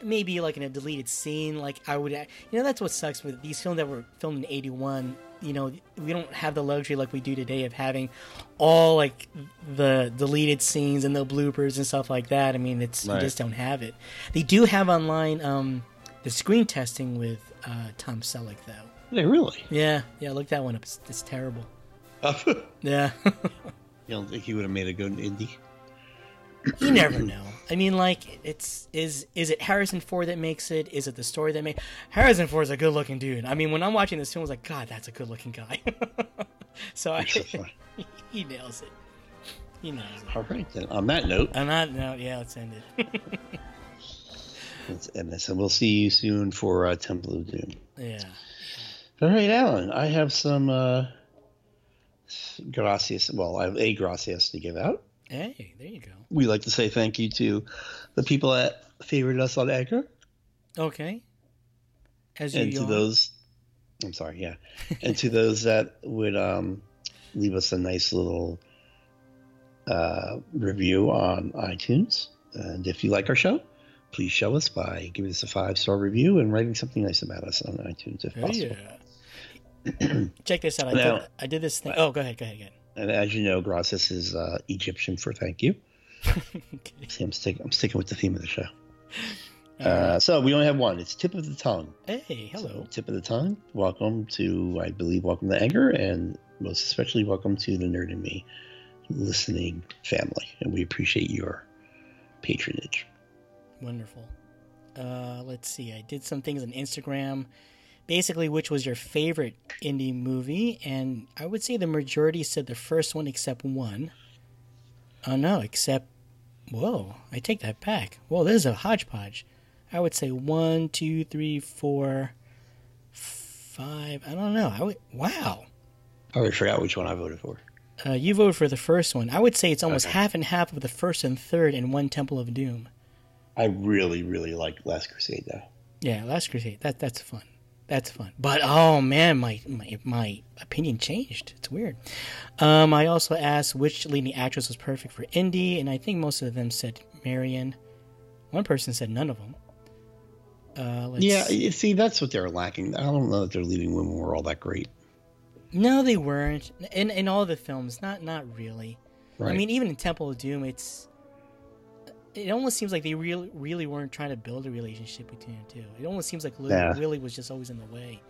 maybe like in a deleted scene, like I would, you know, that's what sucks with these films that were filmed in '81. You know, we don't have the luxury like we do today of having all like the deleted scenes and the bloopers and stuff like that. I mean, it's Right. you just don't have it. They do have online um, the screen testing with uh, Tom Selleck though. They really. Yeah, yeah, look that one up. It's, it's terrible. *laughs* Yeah. *laughs* you don't think he would have made a good Indy? You never know. I mean, like, it's is is it Harrison Ford that makes it? Is it the story that makes Harrison Ford is a good looking dude? I mean, when I'm watching this film, I was like, God, that's a good looking guy. *laughs* so I, *laughs* he nails it. He nails it. All right, then. On that note, On that note, yeah, let's end it. *laughs* let's end this, and we'll see you soon for uh, Temple of Doom. yeah. All right, Alan. I have some uh, gracias. Well, I have a gracias to give out. Hey, there you go. We like to say thank you to the people that favored us on Anchor, Okay. As you and to yawn. those. I'm sorry, yeah, *laughs* and to those that would um, leave us a nice little uh, review on iTunes. And if you like our show, please show us by giving us a five star review and writing something nice about us on iTunes if Oh, possible. yeah. *clears throat* Check this out. I, Now- did, I did this thing. Oh, go ahead. Go ahead again. And as you know, gracias is uh, Egyptian for thank you. Okay. *laughs* See, I'm sticking. I'm sticking with the theme of the show. Uh, so we only have one. It's tip of the tongue. Hey, hello. So, tip of the tongue. Welcome to, I believe, welcome to Anchor, and most especially welcome to the Nerd and Me listening family, and we appreciate your patronage. Wonderful. Uh, let's see. I did some things on Instagram. Basically, which was your favorite Indy movie? And I would say the majority said the first one, except one. Oh no, except. Whoa, I take that back. Whoa, this is a hodgepodge. I would say one, two, three, four, five. I don't know. I would. Wow. I already forgot which one I voted for. Uh, you voted for the first one. I would say it's almost Okay. half and half of the first and third in one Temple of Doom. I really, really like Last Crusade, though. Yeah, Last Crusade. That that's fun. That's fun. But oh man, my my my opinion changed. It's weird. Um, I also asked which leading actress was perfect for Indy, and I think most of them said Marion. One person said none of them. Uh, let's Yeah, you see, that's what they're lacking. I don't know that their leading women were all that great. No, they weren't. In in all the films, not not really. I mean, even in Temple of Doom, it's it almost seems like they really really weren't trying to build a relationship between the two. It almost seems like Lily, Yeah. Lily was just always in the way.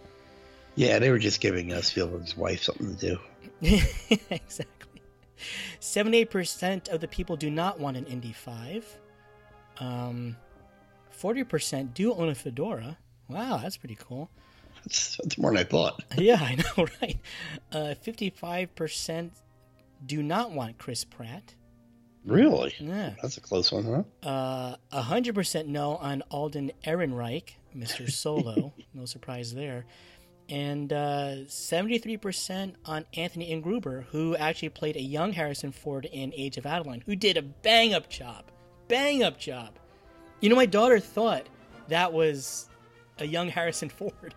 Yeah, they were just giving us Spielberg's wife something to do. *laughs* exactly. Seventy-eight percent of the people do not want an Indy Five. Um, forty percent do own a fedora. Wow, that's pretty cool. That's, that's more than I thought. *laughs* Yeah, I know, *laughs* right? Uh, Fifty-five percent do not want Chris Pratt. Really? Yeah. That's a close one, huh? Uh, A hundred percent no on Alden Ehrenreich, Mr. *laughs* Solo. no surprise there. And uh, seventy-three percent on Anthony Ingruber, who actually played a young Harrison Ford in Age of Adaline, who did a bang-up job, bang-up job. You know, my daughter thought that was a young Harrison *laughs* Ford.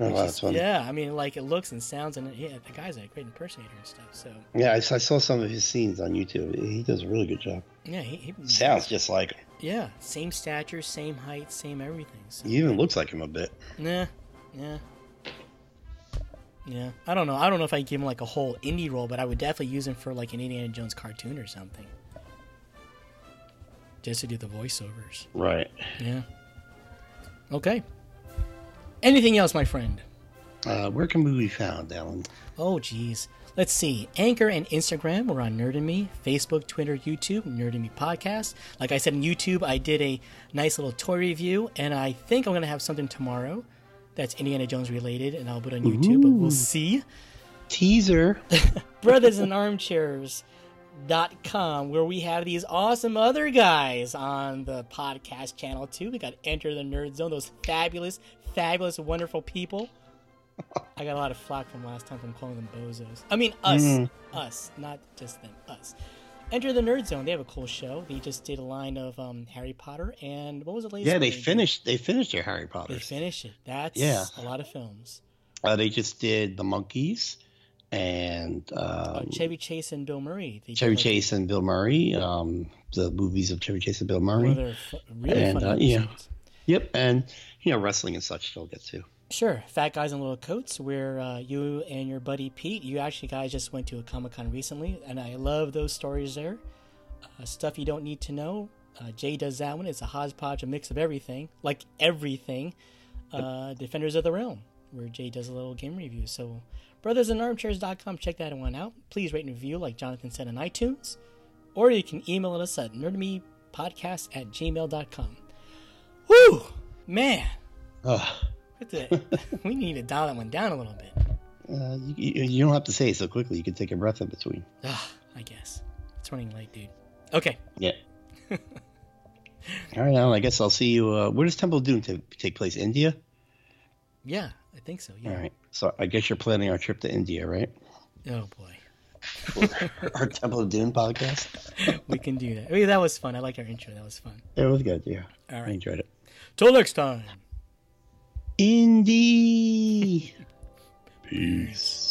Oh, wow, is-. Yeah, I mean, like it looks and sounds, and yeah, the guy's a great impersonator and stuff. So Yeah, I, I saw some of his scenes on YouTube. He does a really good job. yeah, he, he Sounds just like him. yeah, same stature, same height, same everything. So. He even looks like him a bit. Nah, yeah, yeah. I don't know. I don't know if I give him like a whole Indy role, but I would definitely use him for like an Indiana Jones cartoon or something, just to do the voiceovers. Right. Yeah. Okay. Anything else, my friend? Uh, where can we be found, Alan? Oh, geez. Let's see. Anchor and Instagram, we're on Nerd and Me. Facebook, Twitter, YouTube, Nerd and Me Podcast. Like I said on YouTube, I did a nice little toy review, and I think I'm going to have something tomorrow that's Indiana Jones related, and I'll put it on YouTube, but we'll see. Teaser. *laughs* Brothers in Armchairs. Dot com where we have these awesome other guys on the podcast channel too. We got Enter the Nerd Zone, those fabulous, fabulous, wonderful people. I got a lot of flack from last time from calling them bozos. I mean us, us, not just them, us. Enter the Nerd Zone. They have a cool show. They just did a line of um, Harry Potter and what was the latest? yeah, they did? finished. They finished their Harry Potter. They finished it. That's Yeah. a lot of films. Uh, they just did the monkeys and Uh, um, Chevy Chase and Bill Murray. They did, Chevy like, Chase and Bill Murray. Um, the movies of Chevy Chase and Bill Murray. fu- really And, uh, yeah. episodes. Yep, and you know wrestling and such. They'll get to. Sure, Fat Guys in Little Coats, where uh, you and your buddy Pete, you actually guys just went to a Comic Con recently, and I love those stories there. Uh, stuff you don't need to know. Uh, Jay does that one. It's a hodgepodge, a mix of everything, like everything. Uh, Defenders of the Realm, where Jay does a little game review. So, brothersinarmchairs.com, check that one out. Please rate and review, like Jonathan said on iTunes, or you can email us at nerdmepodcast at gmail.com. Whew, man. Ugh. *laughs* We need to dial that one down a little bit. Uh, you, you don't have to say it so quickly. You can take a breath in between. Ah, I guess. It's running late, dude. Okay. Yeah. *laughs* All right, Alan. I guess I'll see you. Uh, where does Temple of Doom ta- take place? India. Yeah, I think so. Yeah. All right. So I guess you're planning our trip to India, right? Oh boy. *laughs* our Temple of Doom podcast. We can do that. I mean, that was fun. I like our intro. That was fun. It was good. Yeah, All I enjoyed it. Till next time. Indy. Peace.